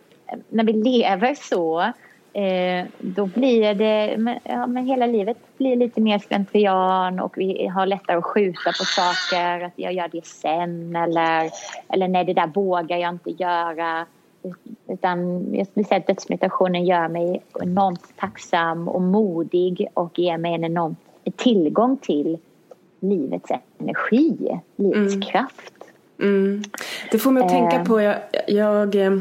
när vi lever så eh, då blir det, ja, men hela livet blir lite mer slentrian och vi har lättare att skjuta på saker, att jag gör det sen eller, eller nej det där vågar jag inte göra. Utan jag skulle säga att dödsmeditationen gör mig enormt tacksam och modig och ger mig en enorm tillgång till livets energi, livets mm. kraft. Mm. Det får mig att tänka eh. på, jag, jag, eh,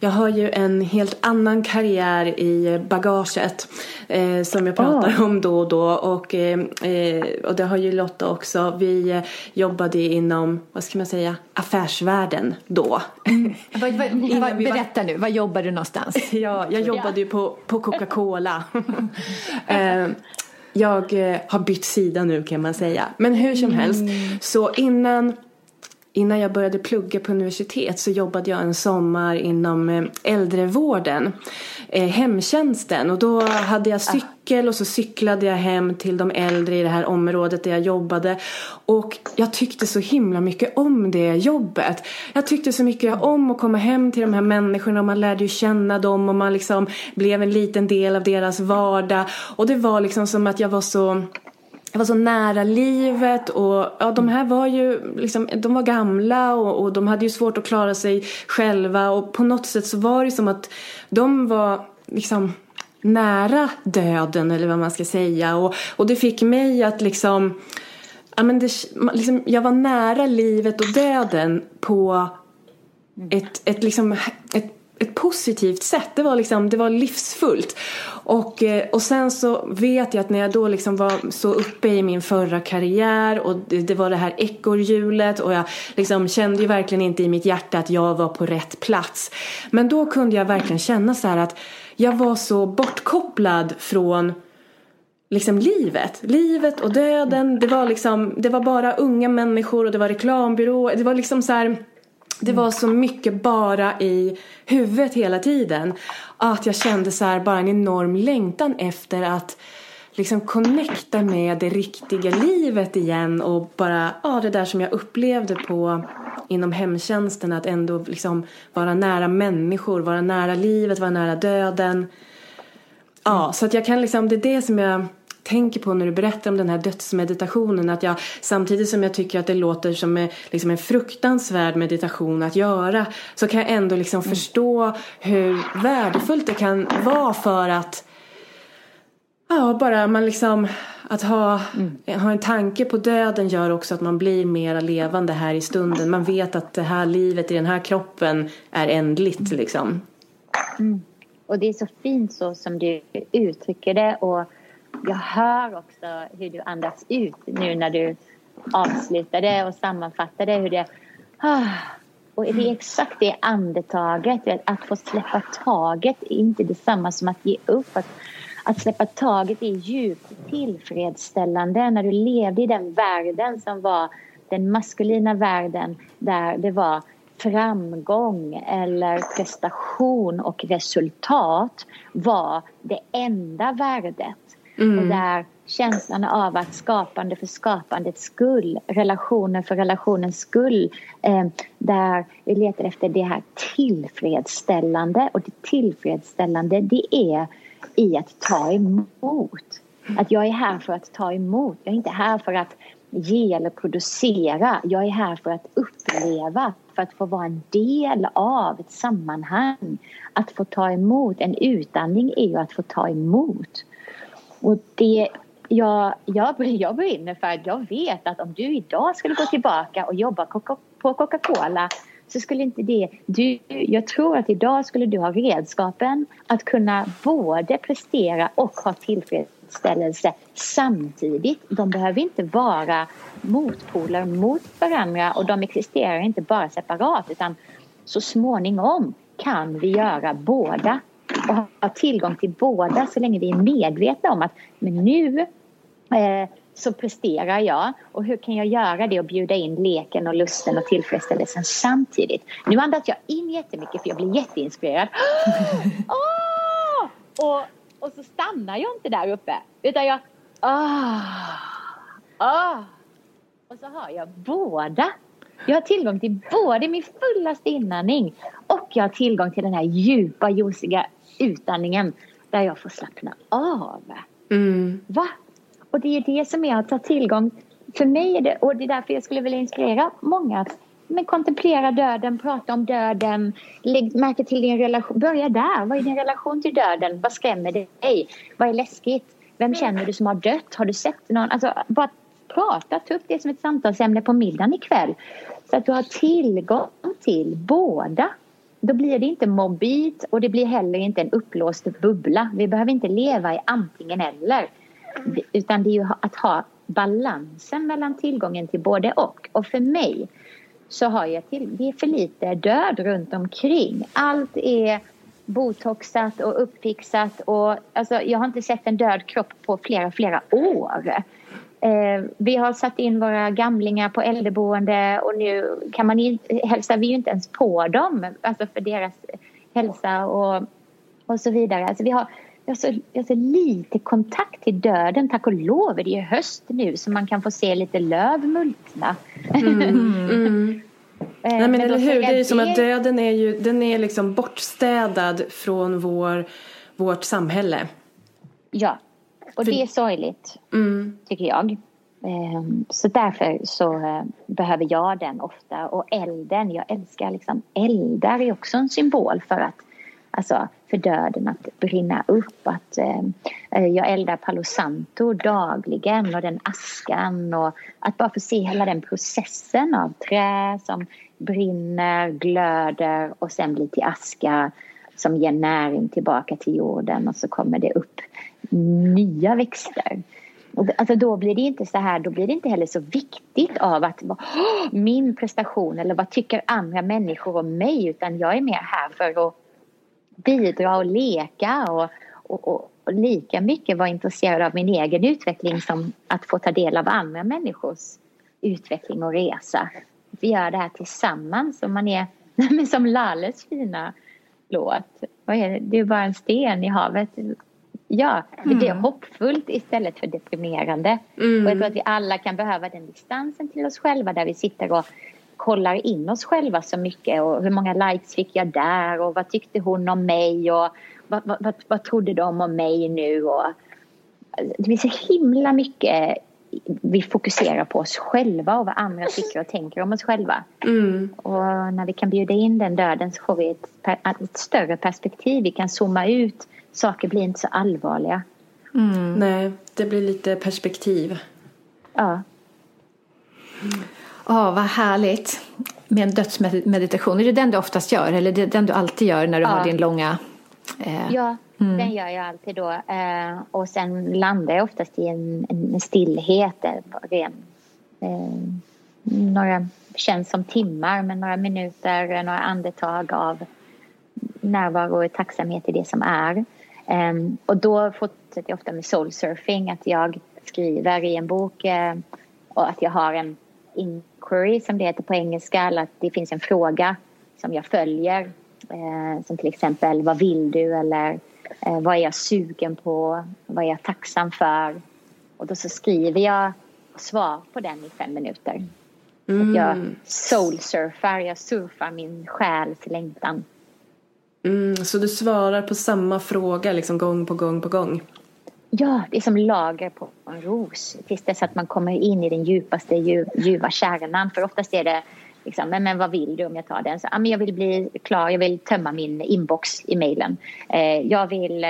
jag har ju en helt annan karriär i bagaget eh, som jag pratar oh. om då och då och, eh, eh, och det har ju Lotta också. Vi eh, jobbade inom, vad ska man säga, affärsvärlden då. Mm. vad, vad, vad, berätta nu, var jobbar du någonstans? ja, jag jobbade ju på, på Coca-Cola. jag har bytt sida nu kan man säga. Men hur som helst, mm. så innan Innan jag började plugga på universitet så jobbade jag en sommar inom eh, äldrevården, eh, hemtjänsten. Och då hade jag cykel och så cyklade jag hem till de äldre i det här området där jag jobbade. Och jag tyckte så himla mycket om det jobbet. Jag tyckte så mycket om att komma hem till de här människorna och man lärde ju känna dem och man liksom blev en liten del av deras vardag. Och det var liksom som att jag var så jag var så nära livet och ja, de här var ju liksom, de var gamla och, och, de hade ju svårt att klara sig själva och på något sätt så var det som att de var liksom nära döden eller vad man ska säga och, och det fick mig att liksom, ja, men det, liksom jag var nära livet och döden på ett, ett, liksom, ett ett positivt sätt. Det var, liksom, det var livsfullt. Och, eh, och sen så vet jag att när jag då liksom var så uppe i min förra karriär och det, det var det här ekorrhjulet och jag liksom kände ju verkligen inte i mitt hjärta att jag var på rätt plats. Men då kunde jag verkligen känna så här att jag var så bortkopplad från liksom livet. Livet och döden. Det var liksom, det var bara unga människor och det var reklambyråer. Det var liksom så här det var så mycket bara i huvudet hela tiden. Att jag kände så här bara en enorm längtan efter att liksom connecta med det riktiga livet igen och bara, ja det där som jag upplevde på inom hemtjänsten att ändå liksom vara nära människor, vara nära livet, vara nära döden. Ja, så att jag kan liksom, det är det som jag tänker på när du berättar om den här dödsmeditationen. Att jag, samtidigt som jag tycker att det låter som en, liksom en fruktansvärd meditation att göra. Så kan jag ändå liksom mm. förstå hur värdefullt det kan vara för att Ja, bara man liksom att ha, mm. ha en tanke på döden gör också att man blir mer levande här i stunden. Man vet att det här livet i den här kroppen är ändligt liksom. Mm. Och det är så fint så som du uttrycker det och jag hör också hur du andas ut nu när du avslutade och sammanfattade hur det... Ah, och det är exakt det andetaget, att få släppa taget är inte detsamma som att ge upp. Att, att släppa taget är djupt tillfredsställande när du levde i den världen som var den maskulina världen där det var framgång eller prestation och resultat var det enda värdet. Mm. Och där känslan av att skapande för skapandets skull, relationen för relationens skull, eh, där vi letar efter det här tillfredsställande och det tillfredsställande det är i att ta emot. Att jag är här för att ta emot, jag är inte här för att ge eller producera. Jag är här för att uppleva, för att få vara en del av ett sammanhang. Att få ta emot. En utandning är ju att få ta emot. Och det, jag, jag, jag brinner för att jag vet att om du idag skulle gå tillbaka och jobba på Coca-Cola så skulle inte det... Du, jag tror att idag skulle du ha redskapen att kunna både prestera och ha tillfredsställelse samtidigt. De behöver inte vara motpoler mot varandra och de existerar inte bara separat utan så småningom kan vi göra båda och ha tillgång till båda så länge vi är medvetna om att men nu eh, så presterar jag och hur kan jag göra det och bjuda in leken och lusten och tillfredsställelsen samtidigt. Nu andas jag in jättemycket för jag blir jätteinspirerad. Oh! Och, och så stannar jag inte där uppe utan jag oh! Oh! och så har jag båda. Jag har tillgång till både min fullaste inandning och jag har tillgång till den här djupa, juiciga utandningen där jag får slappna av. Mm. Va? Och det är det som är att ta tillgång. För mig är det, och det är därför jag skulle vilja inspirera många att men kontemplera döden, prata om döden, lägg märke till din relation. Börja där. Vad är din relation till döden? Vad skrämmer dig? Vad är läskigt? Vem känner du som har dött? Har du sett någon? Alltså, bara prata, ta upp det som ett samtalsämne på middagen ikväll. Så att du har tillgång till båda. Då blir det inte mobbigt och det blir heller inte en upplåst bubbla. Vi behöver inte leva i antingen eller. Utan det är ju att ha balansen mellan tillgången till både och. Och för mig så har jag till, det är för lite död runt omkring. Allt är botoxat och uppfixat och alltså, jag har inte sett en död kropp på flera, flera år. Eh, vi har satt in våra gamlingar på äldreboende och nu kan man inte, hälsar vi ju inte ens på dem, alltså för deras hälsa och, och så vidare. Alltså vi har jag har, så, jag har så lite kontakt till döden, tack och lov. Det är höst nu så man kan få se lite löv multna. Mm, mm. Nej, men, men eller hur, det är det... som att döden är ju den är liksom bortstädad från vår, vårt samhälle. Ja, och För... det är sorgligt, mm. tycker jag. Ehm, så därför så eh, behöver jag den ofta. Och elden, jag älskar liksom eldar är också en symbol för att alltså för döden att brinna upp. Att, eh, eh, jag eldar Palo Santo dagligen och den askan och att bara få se hela den processen av trä som brinner, glöder och sen blir till aska som ger näring tillbaka till jorden och så kommer det upp nya växter. Alltså då blir det inte så här, då blir det inte heller så viktigt av att min prestation eller vad tycker andra människor om mig utan jag är mer här för att bidra och leka och, och, och, och lika mycket vara intresserad av min egen utveckling som att få ta del av andra människors utveckling och resa. Vi gör det här tillsammans och man är som Lalles fina låt. Vad är det? det är bara en sten i havet. Ja, det blir mm. hoppfullt istället för deprimerande. Mm. Och jag tror att vi alla kan behöva den distansen till oss själva där vi sitter och kollar in oss själva så mycket och hur många likes fick jag där och vad tyckte hon om mig och vad, vad, vad, vad trodde de om mig nu och det blir så himla mycket vi fokuserar på oss själva och vad andra tycker och tänker om oss själva. Mm. Och när vi kan bjuda in den döden så får vi ett, ett större perspektiv. Vi kan zooma ut. Saker blir inte så allvarliga. Mm. Nej, det blir lite perspektiv. Ja. Ja, oh, vad härligt med en dödsmeditation. Är det den du oftast gör eller är det den du alltid gör när du ja. har din långa... Eh... Ja, mm. den gör jag alltid då. Eh, och sen landar jag oftast i en, en stillhet. Ren, eh, några känns som timmar, men några minuter, några andetag av närvaro och tacksamhet i det som är. Um, och då fortsätter jag ofta med soulsurfing, att jag skriver i en bok uh, och att jag har en inquiry som det heter på engelska, eller att det finns en fråga som jag följer. Uh, som till exempel, vad vill du? Eller uh, vad är jag sugen på? Vad är jag tacksam för? Och då så skriver jag svar på den i fem minuter. Mm. Att jag soulsurfar, jag surfar min själs längtan. Mm, så du svarar på samma fråga liksom gång på gång på gång? Ja, det är som lager på en ros tills dess att man kommer in i den djupaste ljuva kärnan. För oftast är det liksom, men, men vad vill du om jag tar den? Så, ah, men jag vill bli klar, jag vill tömma min inbox i mejlen. Eh, jag vill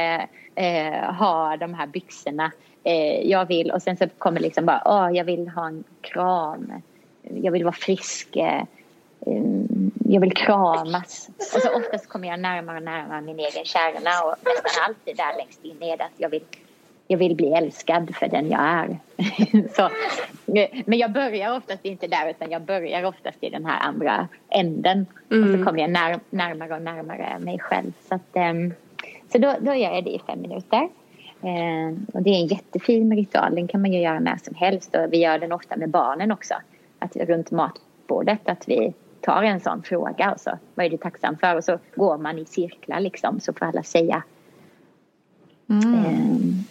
eh, ha de här byxorna. Eh, jag vill, och sen så kommer liksom bara, oh, jag vill ha en kram. Jag vill vara frisk. Eh, mm jag vill kramas. Och så oftast kommer jag närmare och närmare min egen kärna och nästan alltid där längst in är det att jag vill, jag vill bli älskad för den jag är. så, men jag börjar oftast inte där utan jag börjar oftast i den här andra änden. Mm. Och så mm. kommer jag när, närmare och närmare mig själv. Så, att, um, så då, då gör jag det i fem minuter. Uh, och det är en jättefin ritual, den kan man ju göra när som helst och vi gör den ofta med barnen också. Att runt matbordet att vi tar en sån fråga och så vad är du tacksam för och så går man i cirklar liksom så får alla säga. Mm. Um,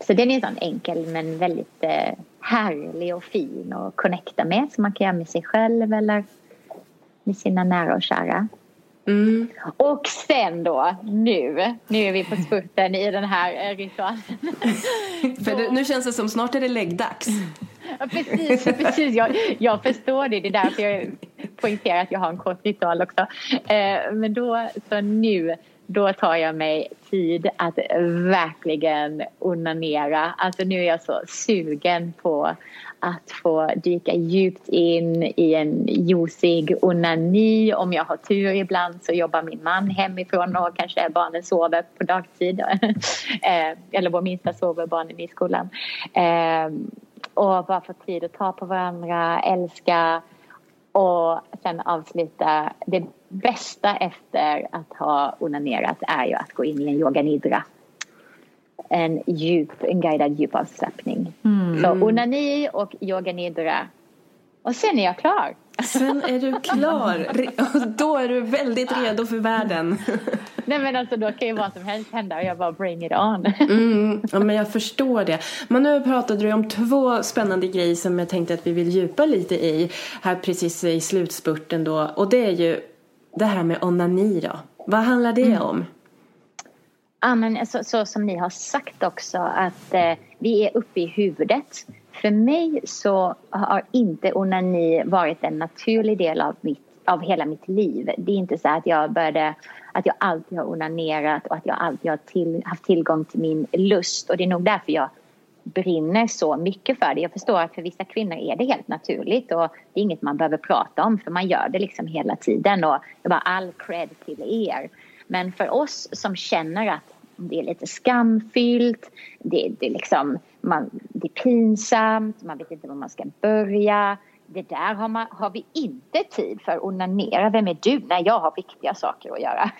så den är en sån enkel men väldigt uh, härlig och fin att connecta med som man kan göra med sig själv eller med sina nära och kära. Mm. Och sen då, nu, nu är vi på spurten i den här eh, ritualen. För det, nu känns det som snart är det läggdags. Ja, precis, precis. Jag, jag förstår det. Det är därför jag Poängtera att jag har en kort ritual också. Eh, men då, så nu, då tar jag mig tid att verkligen onanera. Alltså nu är jag så sugen på att få dyka djupt in i en juicig onani. Om jag har tur ibland så jobbar min man hemifrån och kanske barnen sover på dagtid. Eh, eller vår minsta sover barnen i skolan. Eh, och bara få tid att ta på varandra, älska och sen avsluta. Det bästa efter att ha onanerat är ju att gå in i en yoga nidra. En, djup, en guidad djup avslappning. Mm. Så onani och yoga nidra. Och sen är jag klar. Sen är du klar. Då är du väldigt redo för världen. Nej men alltså då kan ju vad som helst hända och jag bara bring it on. Mm, ja men jag förstår det. Men nu pratade du om två spännande grejer som jag tänkte att vi vill djupa lite i här precis i slutspurten då. Och det är ju det här med onani då. Vad handlar det mm. om? Ja men så, så, som ni har sagt också att eh, vi är uppe i huvudet. För mig så har inte onani varit en naturlig del av, mitt, av hela mitt liv. Det är inte så att jag började att jag alltid har onanerat och att jag alltid har till, haft tillgång till min lust. Och det är nog därför jag brinner så mycket för det. Jag förstår att för vissa kvinnor är det helt naturligt och det är inget man behöver prata om för man gör det liksom hela tiden och det var all cred till er. Men för oss som känner att det är lite skamfyllt, det, det, liksom, man, det är pinsamt, man vet inte var man ska börja. Det där har, man, har vi inte tid för. att Onanera, vem är du? Nej, jag har viktiga saker att göra.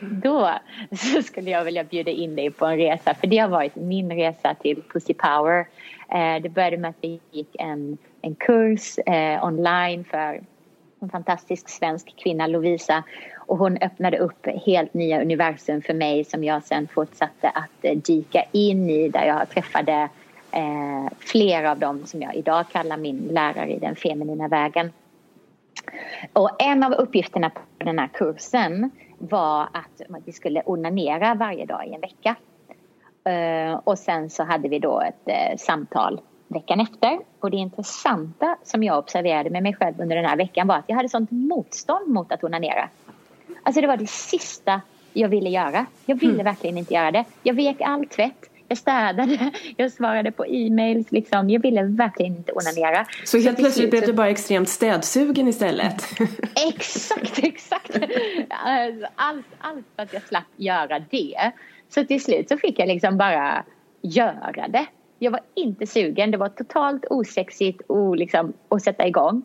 Då så skulle jag vilja bjuda in dig på en resa, för det har varit min resa till Pussy Power. Eh, det började med att vi gick en, en kurs eh, online för en fantastisk svensk kvinna, Lovisa. Och hon öppnade upp helt nya universum för mig som jag sen fortsatte att eh, dyka in i där jag träffade eh, flera av dem som jag idag kallar min lärare i den feminina vägen. Och en av uppgifterna på den här kursen var att vi skulle onanera varje dag i en vecka. Eh, och sen så hade vi då ett eh, samtal veckan efter. Och det intressanta som jag observerade med mig själv under den här veckan var att jag hade sånt motstånd mot att onanera. Alltså det var det sista jag ville göra. Jag ville mm. verkligen inte göra det. Jag vek all tvätt. Jag städade, jag svarade på e-mails. Liksom. Jag ville verkligen inte onanera. Så helt så plötsligt blev du bara extremt städsugen istället? exakt, exakt. Allt, allt för att jag slapp göra det. Så till slut så fick jag liksom bara göra det. Jag var inte sugen. Det var totalt osexigt och liksom, att sätta igång.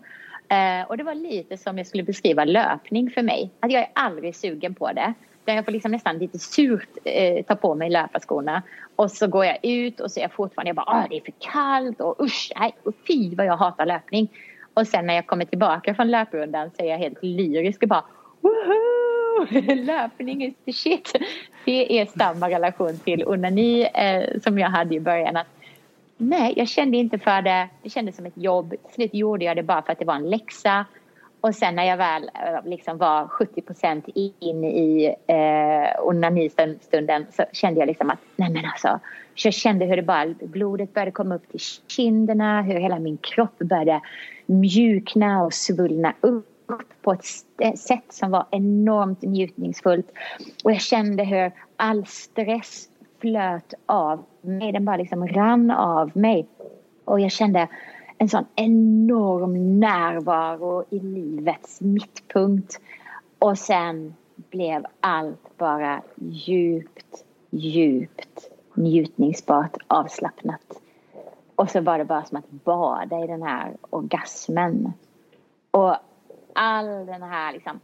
Eh, och det var lite som jag skulle beskriva löpning för mig. Att jag är aldrig sugen på det. Jag får liksom nästan lite surt eh, ta på mig löparskorna. Och så går jag ut och så är jag fortfarande, jag bara, ah, det är för kallt och usch, nej, och fy vad jag hatar löpning. Och sen när jag kommer tillbaka från löprundan så är jag helt lyrisk och bara, woho! Löpning is the shit. Det är samma relation till onani eh, som jag hade i början. Att Nej, jag kände inte för det. Det kändes som ett jobb. Till slut gjorde jag det bara för att det var en läxa. Och sen när jag väl eh, liksom var 70 procent in i eh, onanistunden så kände jag liksom att nej men alltså. Jag kände hur det bara, blodet började komma upp till kinderna, hur hela min kropp började mjukna och svullna upp på ett sätt som var enormt njutningsfullt. Och jag kände hur all stress flöt av mig. Den bara liksom rann av mig. Och jag kände en sån enorm närvaro i livets mittpunkt. Och sen blev allt bara djupt, djupt njutningsbart avslappnat. Och så var det bara som att bada i den här orgasmen. Och all den här liksom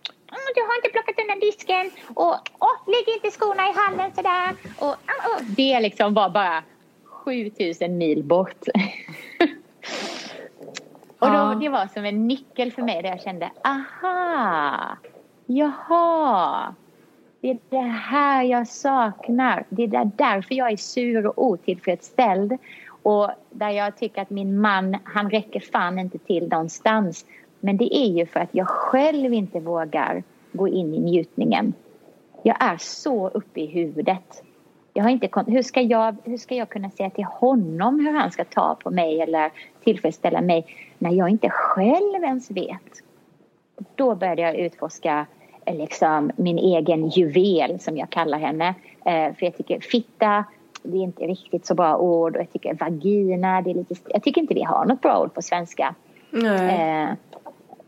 du har inte plockat undan disken och åh, lägg inte skorna i hallen sådär. Och, och, det liksom var bara 7000 mil bort. och då, det var som en nyckel för mig där jag kände aha, jaha. Det är det här jag saknar. Det är därför jag är sur och otillfredsställd. Och där jag tycker att min man, han räcker fan inte till någonstans. Men det är ju för att jag själv inte vågar gå in i njutningen. Jag är så uppe i huvudet. Jag har inte, hur, ska jag, hur ska jag kunna säga till honom hur han ska ta på mig eller tillfredsställa mig när jag inte själv ens vet? Då började jag utforska eh, liksom, min egen juvel som jag kallar henne. Eh, för jag tycker fitta, det är inte riktigt så bra ord och jag tycker vagina, det är lite, jag tycker inte vi har något bra ord på svenska. Eh,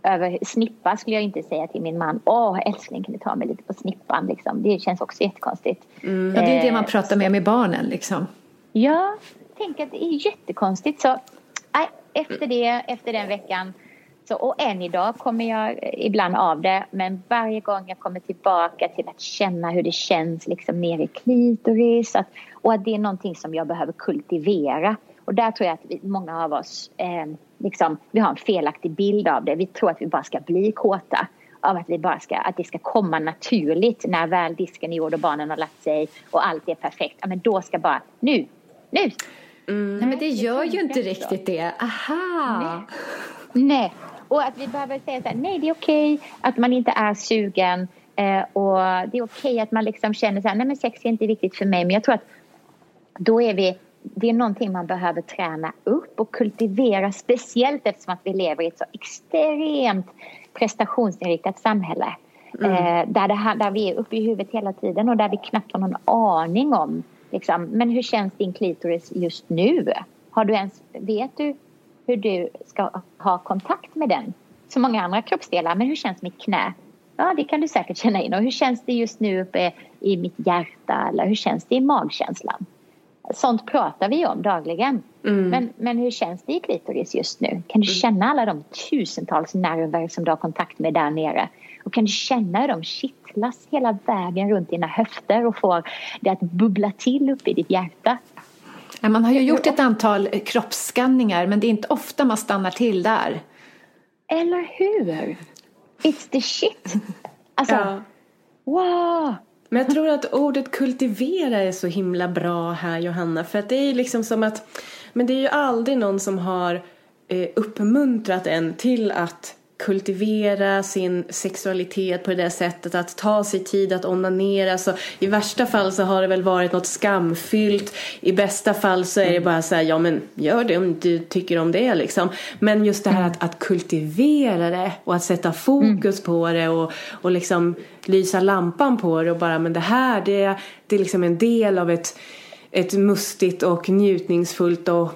över snippa skulle jag inte säga till min man. Åh älskling kan du ta mig lite på snippan liksom. Det känns också jättekonstigt. Mm. Ja, det är det man pratar med med barnen liksom. Ja, tänk att det är jättekonstigt. Så nej, efter det, efter den veckan så, och än idag kommer jag ibland av det men varje gång jag kommer tillbaka till att känna hur det känns liksom ner i klitoris att, och att det är någonting som jag behöver kultivera. Och där tror jag att många av oss eh, liksom, vi har en felaktig bild av det. Vi tror att vi bara ska bli kåta av att, vi bara ska, att det ska komma naturligt när väl disken är gjord och barnen har lagt sig och allt är perfekt. Ja, men då ska bara, nu, nu! Mm. Nej, men det gör ju inte riktigt det. Aha! Nej. nej. Och att vi behöver säga så här, nej det är okej att man inte är sugen eh, och det är okej att man liksom känner så här, nej men sex är inte viktigt för mig men jag tror att då är vi det är någonting man behöver träna upp och kultivera speciellt eftersom att vi lever i ett så extremt prestationsinriktat samhälle. Mm. Eh, där, det, där vi är uppe i huvudet hela tiden och där vi knappt har någon aning om liksom, men hur känns din klitoris just nu? Har du ens, vet du hur du ska ha kontakt med den? Så många andra kroppsdelar, men hur känns mitt knä? Ja, det kan du säkert känna in. Och hur känns det just nu uppe i mitt hjärta? Eller hur känns det i magkänslan? Sånt pratar vi om dagligen. Mm. Men, men hur känns det i klitoris just nu? Kan du mm. känna alla de tusentals nerver som du har kontakt med där nere? Och kan du känna hur de kittlas hela vägen runt dina höfter och får det att bubbla till uppe i ditt hjärta? man har ju gjort ett antal kroppsskanningar men det är inte ofta man stannar till där. Eller hur? It's the shit. Alltså, ja. wow! Men jag tror att ordet kultivera är så himla bra här Johanna. För att det är ju liksom som att, men det är ju aldrig någon som har eh, uppmuntrat en till att kultivera sin sexualitet på det där sättet, att ta sig tid att onanera. Så I värsta fall så har det väl varit något skamfyllt. I bästa fall så är det bara så här, ja men gör det om du tycker om det liksom. Men just det här att, att kultivera det och att sätta fokus mm. på det och, och liksom lysa lampan på det och bara, men det här det, det är liksom en del av ett, ett mustigt och njutningsfullt och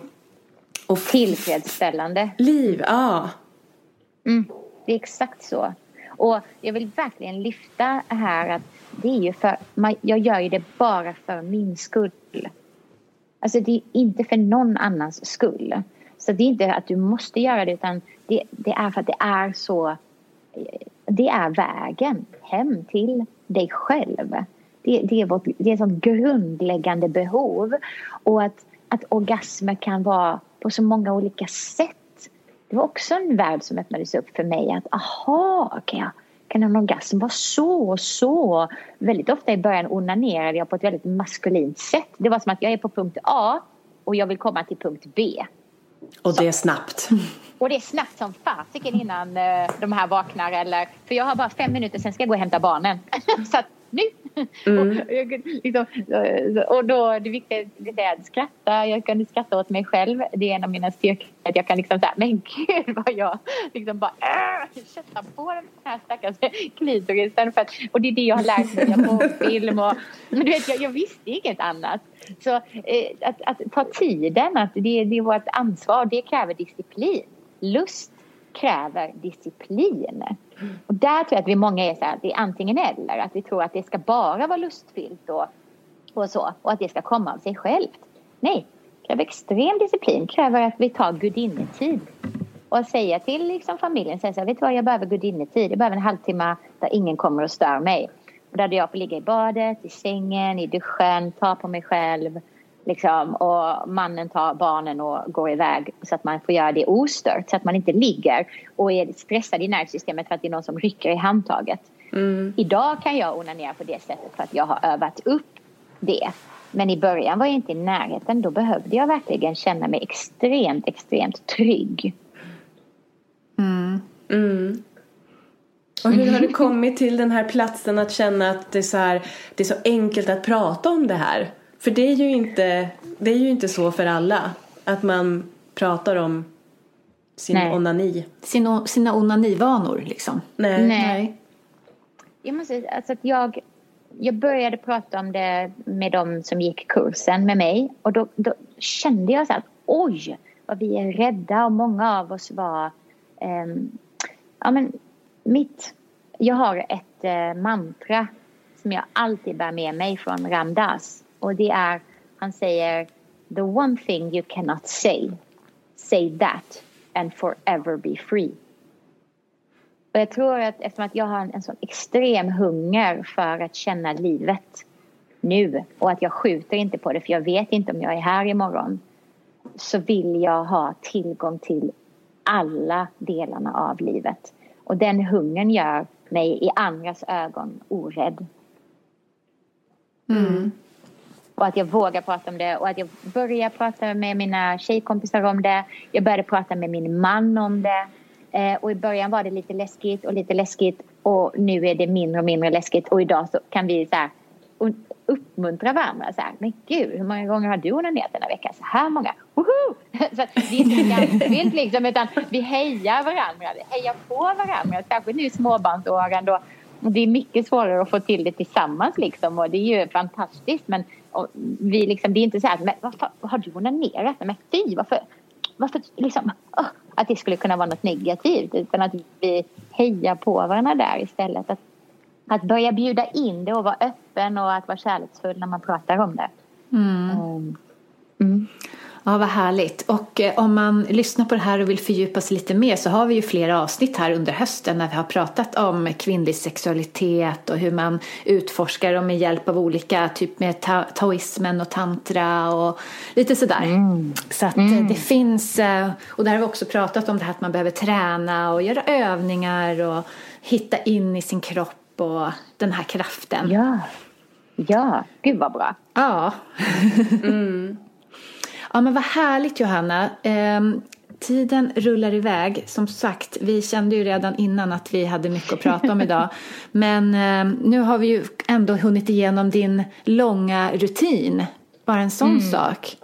och Tillfredsställande. Liv, ja. Mm, det är exakt så. Och jag vill verkligen lyfta här att det är ju för, jag gör ju det bara för min skull. Alltså det är inte för någon annans skull. Så det är inte att du måste göra det utan det, det är för att det är så det är vägen hem till dig själv. Det, det, är, vårt, det är ett sånt grundläggande behov. Och att, att orgasmer kan vara på så många olika sätt. Det var också en värld som öppnades upp för mig. Att aha, kan, jag, kan en orgasm vara så och så? Väldigt ofta i början onanerade jag på ett väldigt maskulint sätt. Det var som att jag är på punkt A och jag vill komma till punkt B. Och det är snabbt. Och det är snabbt som fasiken innan uh, de här vaknar. Eller, för jag har bara fem minuter, sen ska jag gå och hämta barnen. så att nu. Mm. och, liksom, och då, det viktiga är att skratta. Jag kan skratta åt mig själv. Det är en av mina styrkor. Att jag kan liksom säga, men gud vad jag liksom bara äh, köttar på den här stackars klitorisen. För att, och det är det jag har lärt mig på film. Och, men du vet, jag, jag visste inget annat. Så eh, att, att ta tiden, att det, det är vårt ansvar. Det kräver disciplin. Lust kräver disciplin. Och där tror jag att vi många är så här, det är antingen eller. Att vi tror att det ska bara vara lustfyllt och, och så. Och att det ska komma av sig självt. Nej, det kräver extrem disciplin. kräver att vi tar gudinnetid. Och säga till liksom familjen, säga så här, vet du vad, jag behöver gudinnetid. Jag behöver en halvtimme där ingen kommer och stör mig. Och där jag får ligga i badet, i sängen, i duschen, ta på mig själv Liksom, och mannen tar barnen och går iväg så att man får göra det ostört så att man inte ligger och är stressad i nervsystemet för att det är någon som rycker i handtaget. Mm. Idag kan jag onanera på det sättet för att jag har övat upp det. Men i början var jag inte i närheten. Då behövde jag verkligen känna mig extremt, extremt trygg. Mm. Mm. Och hur har du kommit till den här platsen att känna att det är så, här, det är så enkelt att prata om det här? För det är ju inte, det är ju inte så för alla att man pratar om sin Nej. onani. Sin, sina onanivanor liksom. Nej. Nej. Jag måste alltså att jag, jag började prata om det med de som gick kursen med mig och då, då kände jag så att oj vad vi är rädda och många av oss var um, ja men mitt jag har ett uh, mantra som jag alltid bär med mig från Ramdas och det är, han säger The one thing you cannot say, say that and forever be free. Och jag tror att eftersom att jag har en, en sån extrem hunger för att känna livet nu och att jag skjuter inte på det för jag vet inte om jag är här imorgon så vill jag ha tillgång till alla delarna av livet. Och den hungern gör mig i andras ögon orädd. Mm och att jag vågar prata om det och att jag börjar prata med mina tjejkompisar om det. Jag började prata med min man om det. Eh, och i början var det lite läskigt och lite läskigt och nu är det mindre och mindre läskigt och idag så kan vi så här, uppmuntra varandra. Så här, men gud, hur många gånger har du onanerat denna vecka? Så här många. Woho! Så det är inte skamfyllt liksom, utan vi hejar varandra. Vi hejar på varandra. Särskilt nu i småbarnsåren då det är mycket svårare att få till det tillsammans liksom och det är ju fantastiskt men vi liksom, det är inte så här, men varför, har du onanerat? Men fy, varför, varför liksom, oh, att det skulle kunna vara något negativt utan att vi hejar på varandra där istället. Att, att börja bjuda in det och vara öppen och att vara kärleksfull när man pratar om det. Mm. Um, mm. Ja, vad härligt. Och eh, om man lyssnar på det här och vill fördjupa sig lite mer så har vi ju flera avsnitt här under hösten när vi har pratat om kvinnlig sexualitet och hur man utforskar dem med hjälp av olika, typ med ta taoismen och tantra och lite sådär. Mm. Så att eh, mm. det finns, eh, och där har vi också pratat om det här att man behöver träna och göra övningar och hitta in i sin kropp och den här kraften. Ja, ja, gud vad bra. Ja. mm. Ja men vad härligt Johanna. Ehm, tiden rullar iväg. Som sagt, vi kände ju redan innan att vi hade mycket att prata om idag. Men eh, nu har vi ju ändå hunnit igenom din långa rutin. Bara en sån mm. sak.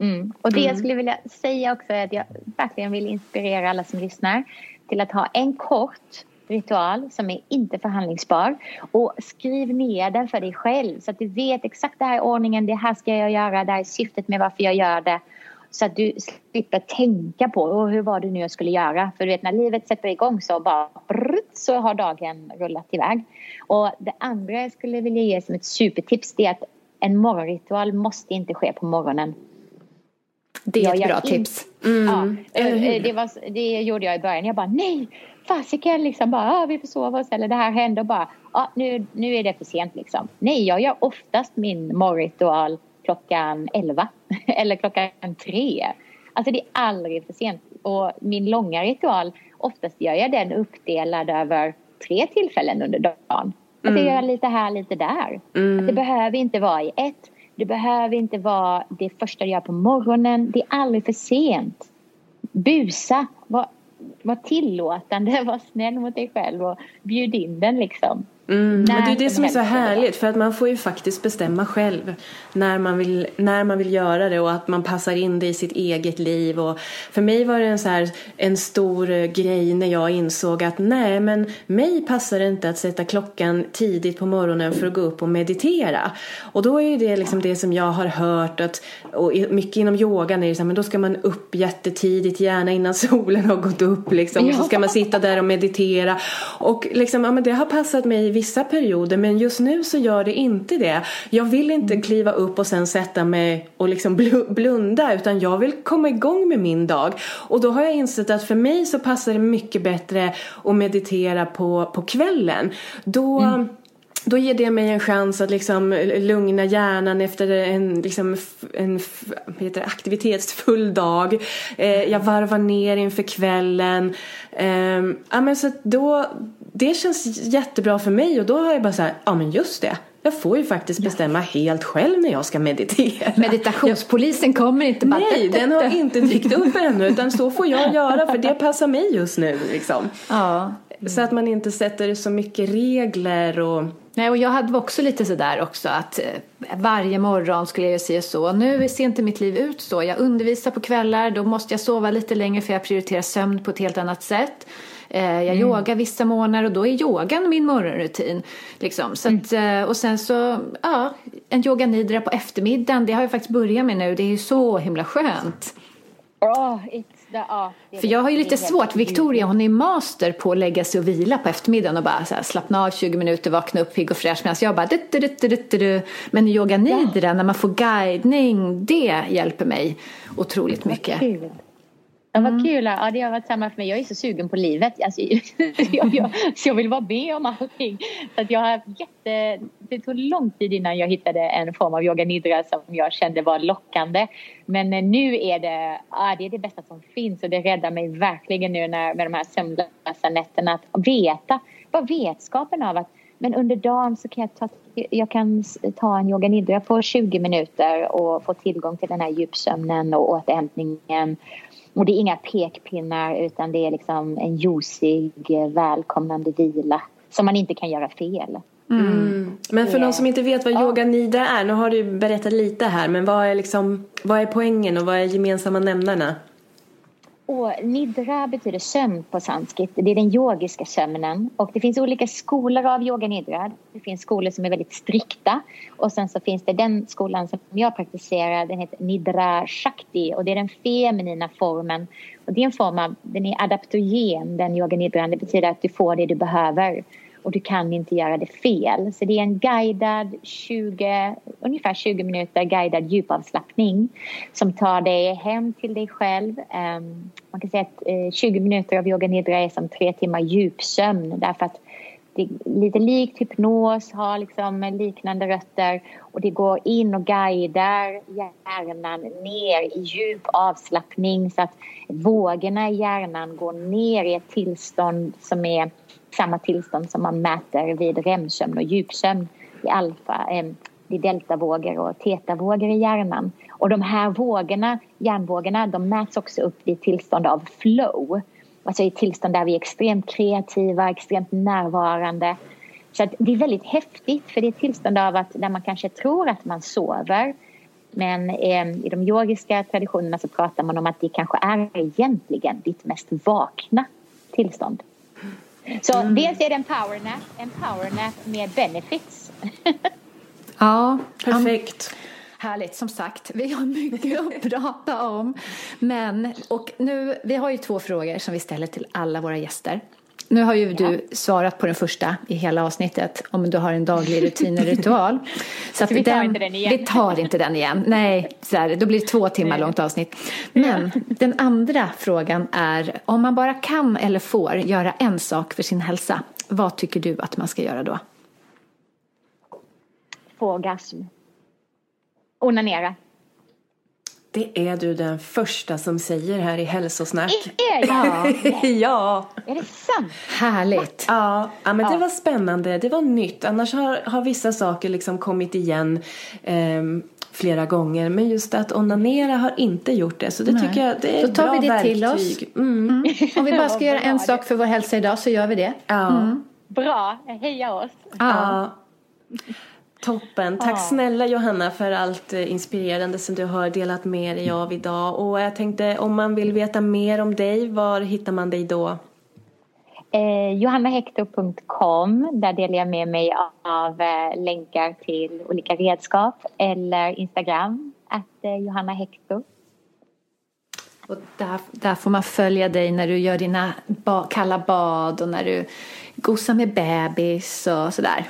Mm. Och det mm. jag skulle vilja säga också är att jag verkligen vill inspirera alla som lyssnar till att ha en kort ritual som är inte förhandlingsbar och skriv ner den för dig själv så att du vet exakt det här är ordningen, det här ska jag göra, det här är syftet med varför jag gör det så att du slipper tänka på hur var det nu jag skulle göra. För du vet när livet sätter igång så bara brrrt, så har dagen rullat iväg. Och det andra jag skulle vilja ge som ett supertips det är att en morgonritual måste inte ske på morgonen. Det är ett bra tips. Mm. Ja, eh, det, var, det gjorde jag i början. Jag bara nej, fasiken liksom bara ah, vi får sova oss eller det här händer bara ah, nu, nu är det för sent liksom. Nej, jag gör oftast min morgonritual klockan 11 eller klockan 3. Alltså det är aldrig för sent. Och min långa ritual, oftast gör jag den uppdelad över tre tillfällen under dagen. Att mm. jag gör lite här, lite där. Mm. Att det behöver inte vara i ett. Det behöver inte vara det första du gör på morgonen. Det är aldrig för sent. Busa, var, var tillåtande, var snäll mot dig själv och bjud in den liksom. Mm, och det är det som är så härligt för att man får ju faktiskt bestämma själv när man, vill, när man vill göra det och att man passar in det i sitt eget liv. Och för mig var det en, så här, en stor grej när jag insåg att nej men mig passar det inte att sätta klockan tidigt på morgonen för att gå upp och meditera. Och då är det liksom det som jag har hört att, och mycket inom yogan är det så här, men då ska man upp jättetidigt, gärna innan solen har gått upp liksom. Och så ska man sitta där och meditera. Och liksom, ja men det har passat mig vissa perioder men just nu så gör det inte det. Jag vill inte mm. kliva upp och sen sätta mig och liksom blunda utan jag vill komma igång med min dag. Och då har jag insett att för mig så passar det mycket bättre att meditera på, på kvällen. Då mm då ger det mig en chans att liksom lugna hjärnan efter en, liksom, en heter det, aktivitetsfull dag. Eh, jag varvar ner inför kvällen. Eh, ja, men så då, det känns jättebra för mig och då har jag bara så här, ja men just det. Jag får ju faktiskt bestämma ja. helt själv när jag ska meditera. Meditationspolisen kommer inte bara... Nej, den har inte dykt upp ännu utan så får jag göra för det passar mig just nu liksom. Ja. Så att man inte sätter så mycket regler och Nej, och jag hade också lite sådär också att eh, varje morgon skulle jag säga så. Nu ser inte mitt liv ut så. Jag undervisar på kvällar, då måste jag sova lite längre för jag prioriterar sömn på ett helt annat sätt. Eh, jag mm. yogar vissa månader och då är yogan min morgonrutin. Liksom. Så att, mm. Eh, och sen så, ja, en yoga nidra på eftermiddagen, det har jag faktiskt börjat med nu. Det är ju så himla skönt. Oh, ja, För jag har ju lite svårt, Victoria hon är master på att lägga sig och vila på eftermiddagen och bara här, slappna av 20 minuter, vakna upp pigg och fräsch medan jag bara du, du, du, du, du. Men yoga nidra, när man får guidning, det hjälper mig otroligt mycket. Kul. Ja, vad mm. kul. Ja, det har varit samma för mig. Jag är så sugen på livet. Alltså, jag, jag, så jag vill vara med om allting. Så att jag har jätte, det tog lång tid innan jag hittade en form av yoga nidra som jag kände var lockande. Men eh, nu är det, ja, det är det bästa som finns och det räddar mig verkligen nu när, med de här sömnlösa nätterna. Att veta, bara vetskapen av att men under dagen så kan jag ta, jag kan ta en yoga nidra på 20 minuter och få tillgång till den här djupsömnen och återhämtningen och det är inga pekpinnar utan det är liksom en ljusig, välkomnande vila som man inte kan göra fel. Mm. Mm. Men för de som inte vet vad ja. yoga nidra är, nu har du berättat lite här, men vad är, liksom, vad är poängen och vad är gemensamma nämnarna? Och nidra betyder sömn på sanskrit. Det är den yogiska sömnen. Och det finns olika skolor av yoga nidra. Det finns skolor som är väldigt strikta. Och sen så finns det den skolan som jag praktiserar. Den heter nidra shakti. Och det är den feminina formen. Och det är en form av, den är adaptogen, den yoga nidran. Det betyder att du får det du behöver och du kan inte göra det fel. Så det är en guidad 20, ungefär 20 minuter guidad djupavslappning som tar dig hem till dig själv. Ehm, man kan säga att eh, 20 minuter av yoga nidra är som tre timmar djupsömn därför att det är lite likt hypnos, har liksom liknande rötter och det går in och guidar hjärnan ner i djup avslappning så att vågorna i hjärnan går ner i ett tillstånd som är samma tillstånd som man mäter vid REM-sömn och djupsömn i alfa, eh, i deltavågor och tetavågor i hjärnan. Och de här vågorna, hjärnvågorna, de mäts också upp vid tillstånd av flow. Alltså i tillstånd där vi är extremt kreativa, extremt närvarande. Så det är väldigt häftigt för det är ett tillstånd av att där man kanske tror att man sover men eh, i de yogiska traditionerna så pratar man om att det kanske är egentligen ditt mest vakna tillstånd. Så mm. dels är det en powernap, en powernap med benefits. ja, perfekt. Härligt, som sagt, vi har mycket att prata om. Men, och nu, vi har ju två frågor som vi ställer till alla våra gäster. Nu har ju du svarat på den första i hela avsnittet om du har en daglig rutin eller ritual. Så, att vi tar den, inte den igen. Vi tar inte den igen. Nej, så här, då blir det två timmar Nej. långt avsnitt. Men ja. den andra frågan är om man bara kan eller får göra en sak för sin hälsa. Vad tycker du att man ska göra då? Få orgasm. Onanera. Det är du den första som säger här i Hälsosnack. Är jag? ja. Är det sant? Härligt. Ja, ja men det var spännande. Det var nytt. Annars har, har vissa saker liksom kommit igen eh, flera gånger. Men just att onanera har inte gjort det. Så det Nej. tycker jag det är Då tar bra vi det verktyg. till oss. Mm. Mm. Om vi bara ska göra en sak för vår hälsa idag så gör vi det. Ja. Mm. Bra. Heja oss. Ja. Toppen. Tack ja. snälla Johanna för allt eh, inspirerande som du har delat med dig av idag. Och jag tänkte om man vill veta mer om dig, var hittar man dig då? Eh, johannahector.com. Där delar jag med mig av eh, länkar till olika redskap. Eller Instagram, att eh, Johanna Hector. Och där, där får man följa dig när du gör dina ba kalla bad och när du gosar med bebis och sådär.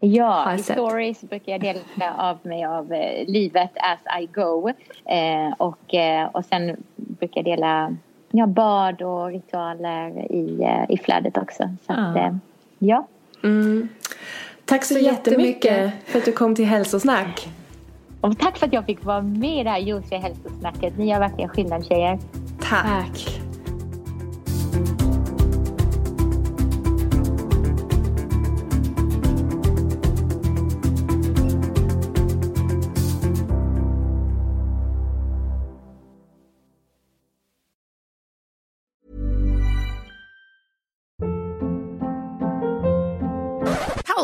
Ja, i stories brukar jag dela av mig av eh, livet as I go. Eh, och, eh, och sen brukar jag dela ja, bad och ritualer i, eh, i flödet också. Så att, ah. ja. Mm. Tack så, så jättemycket, jättemycket för att du kom till Hälsosnack. Och tack för att jag fick vara med i det här ljusliga hälsosnacket. Ni gör verkligen skillnad tjejer. Tack. tack.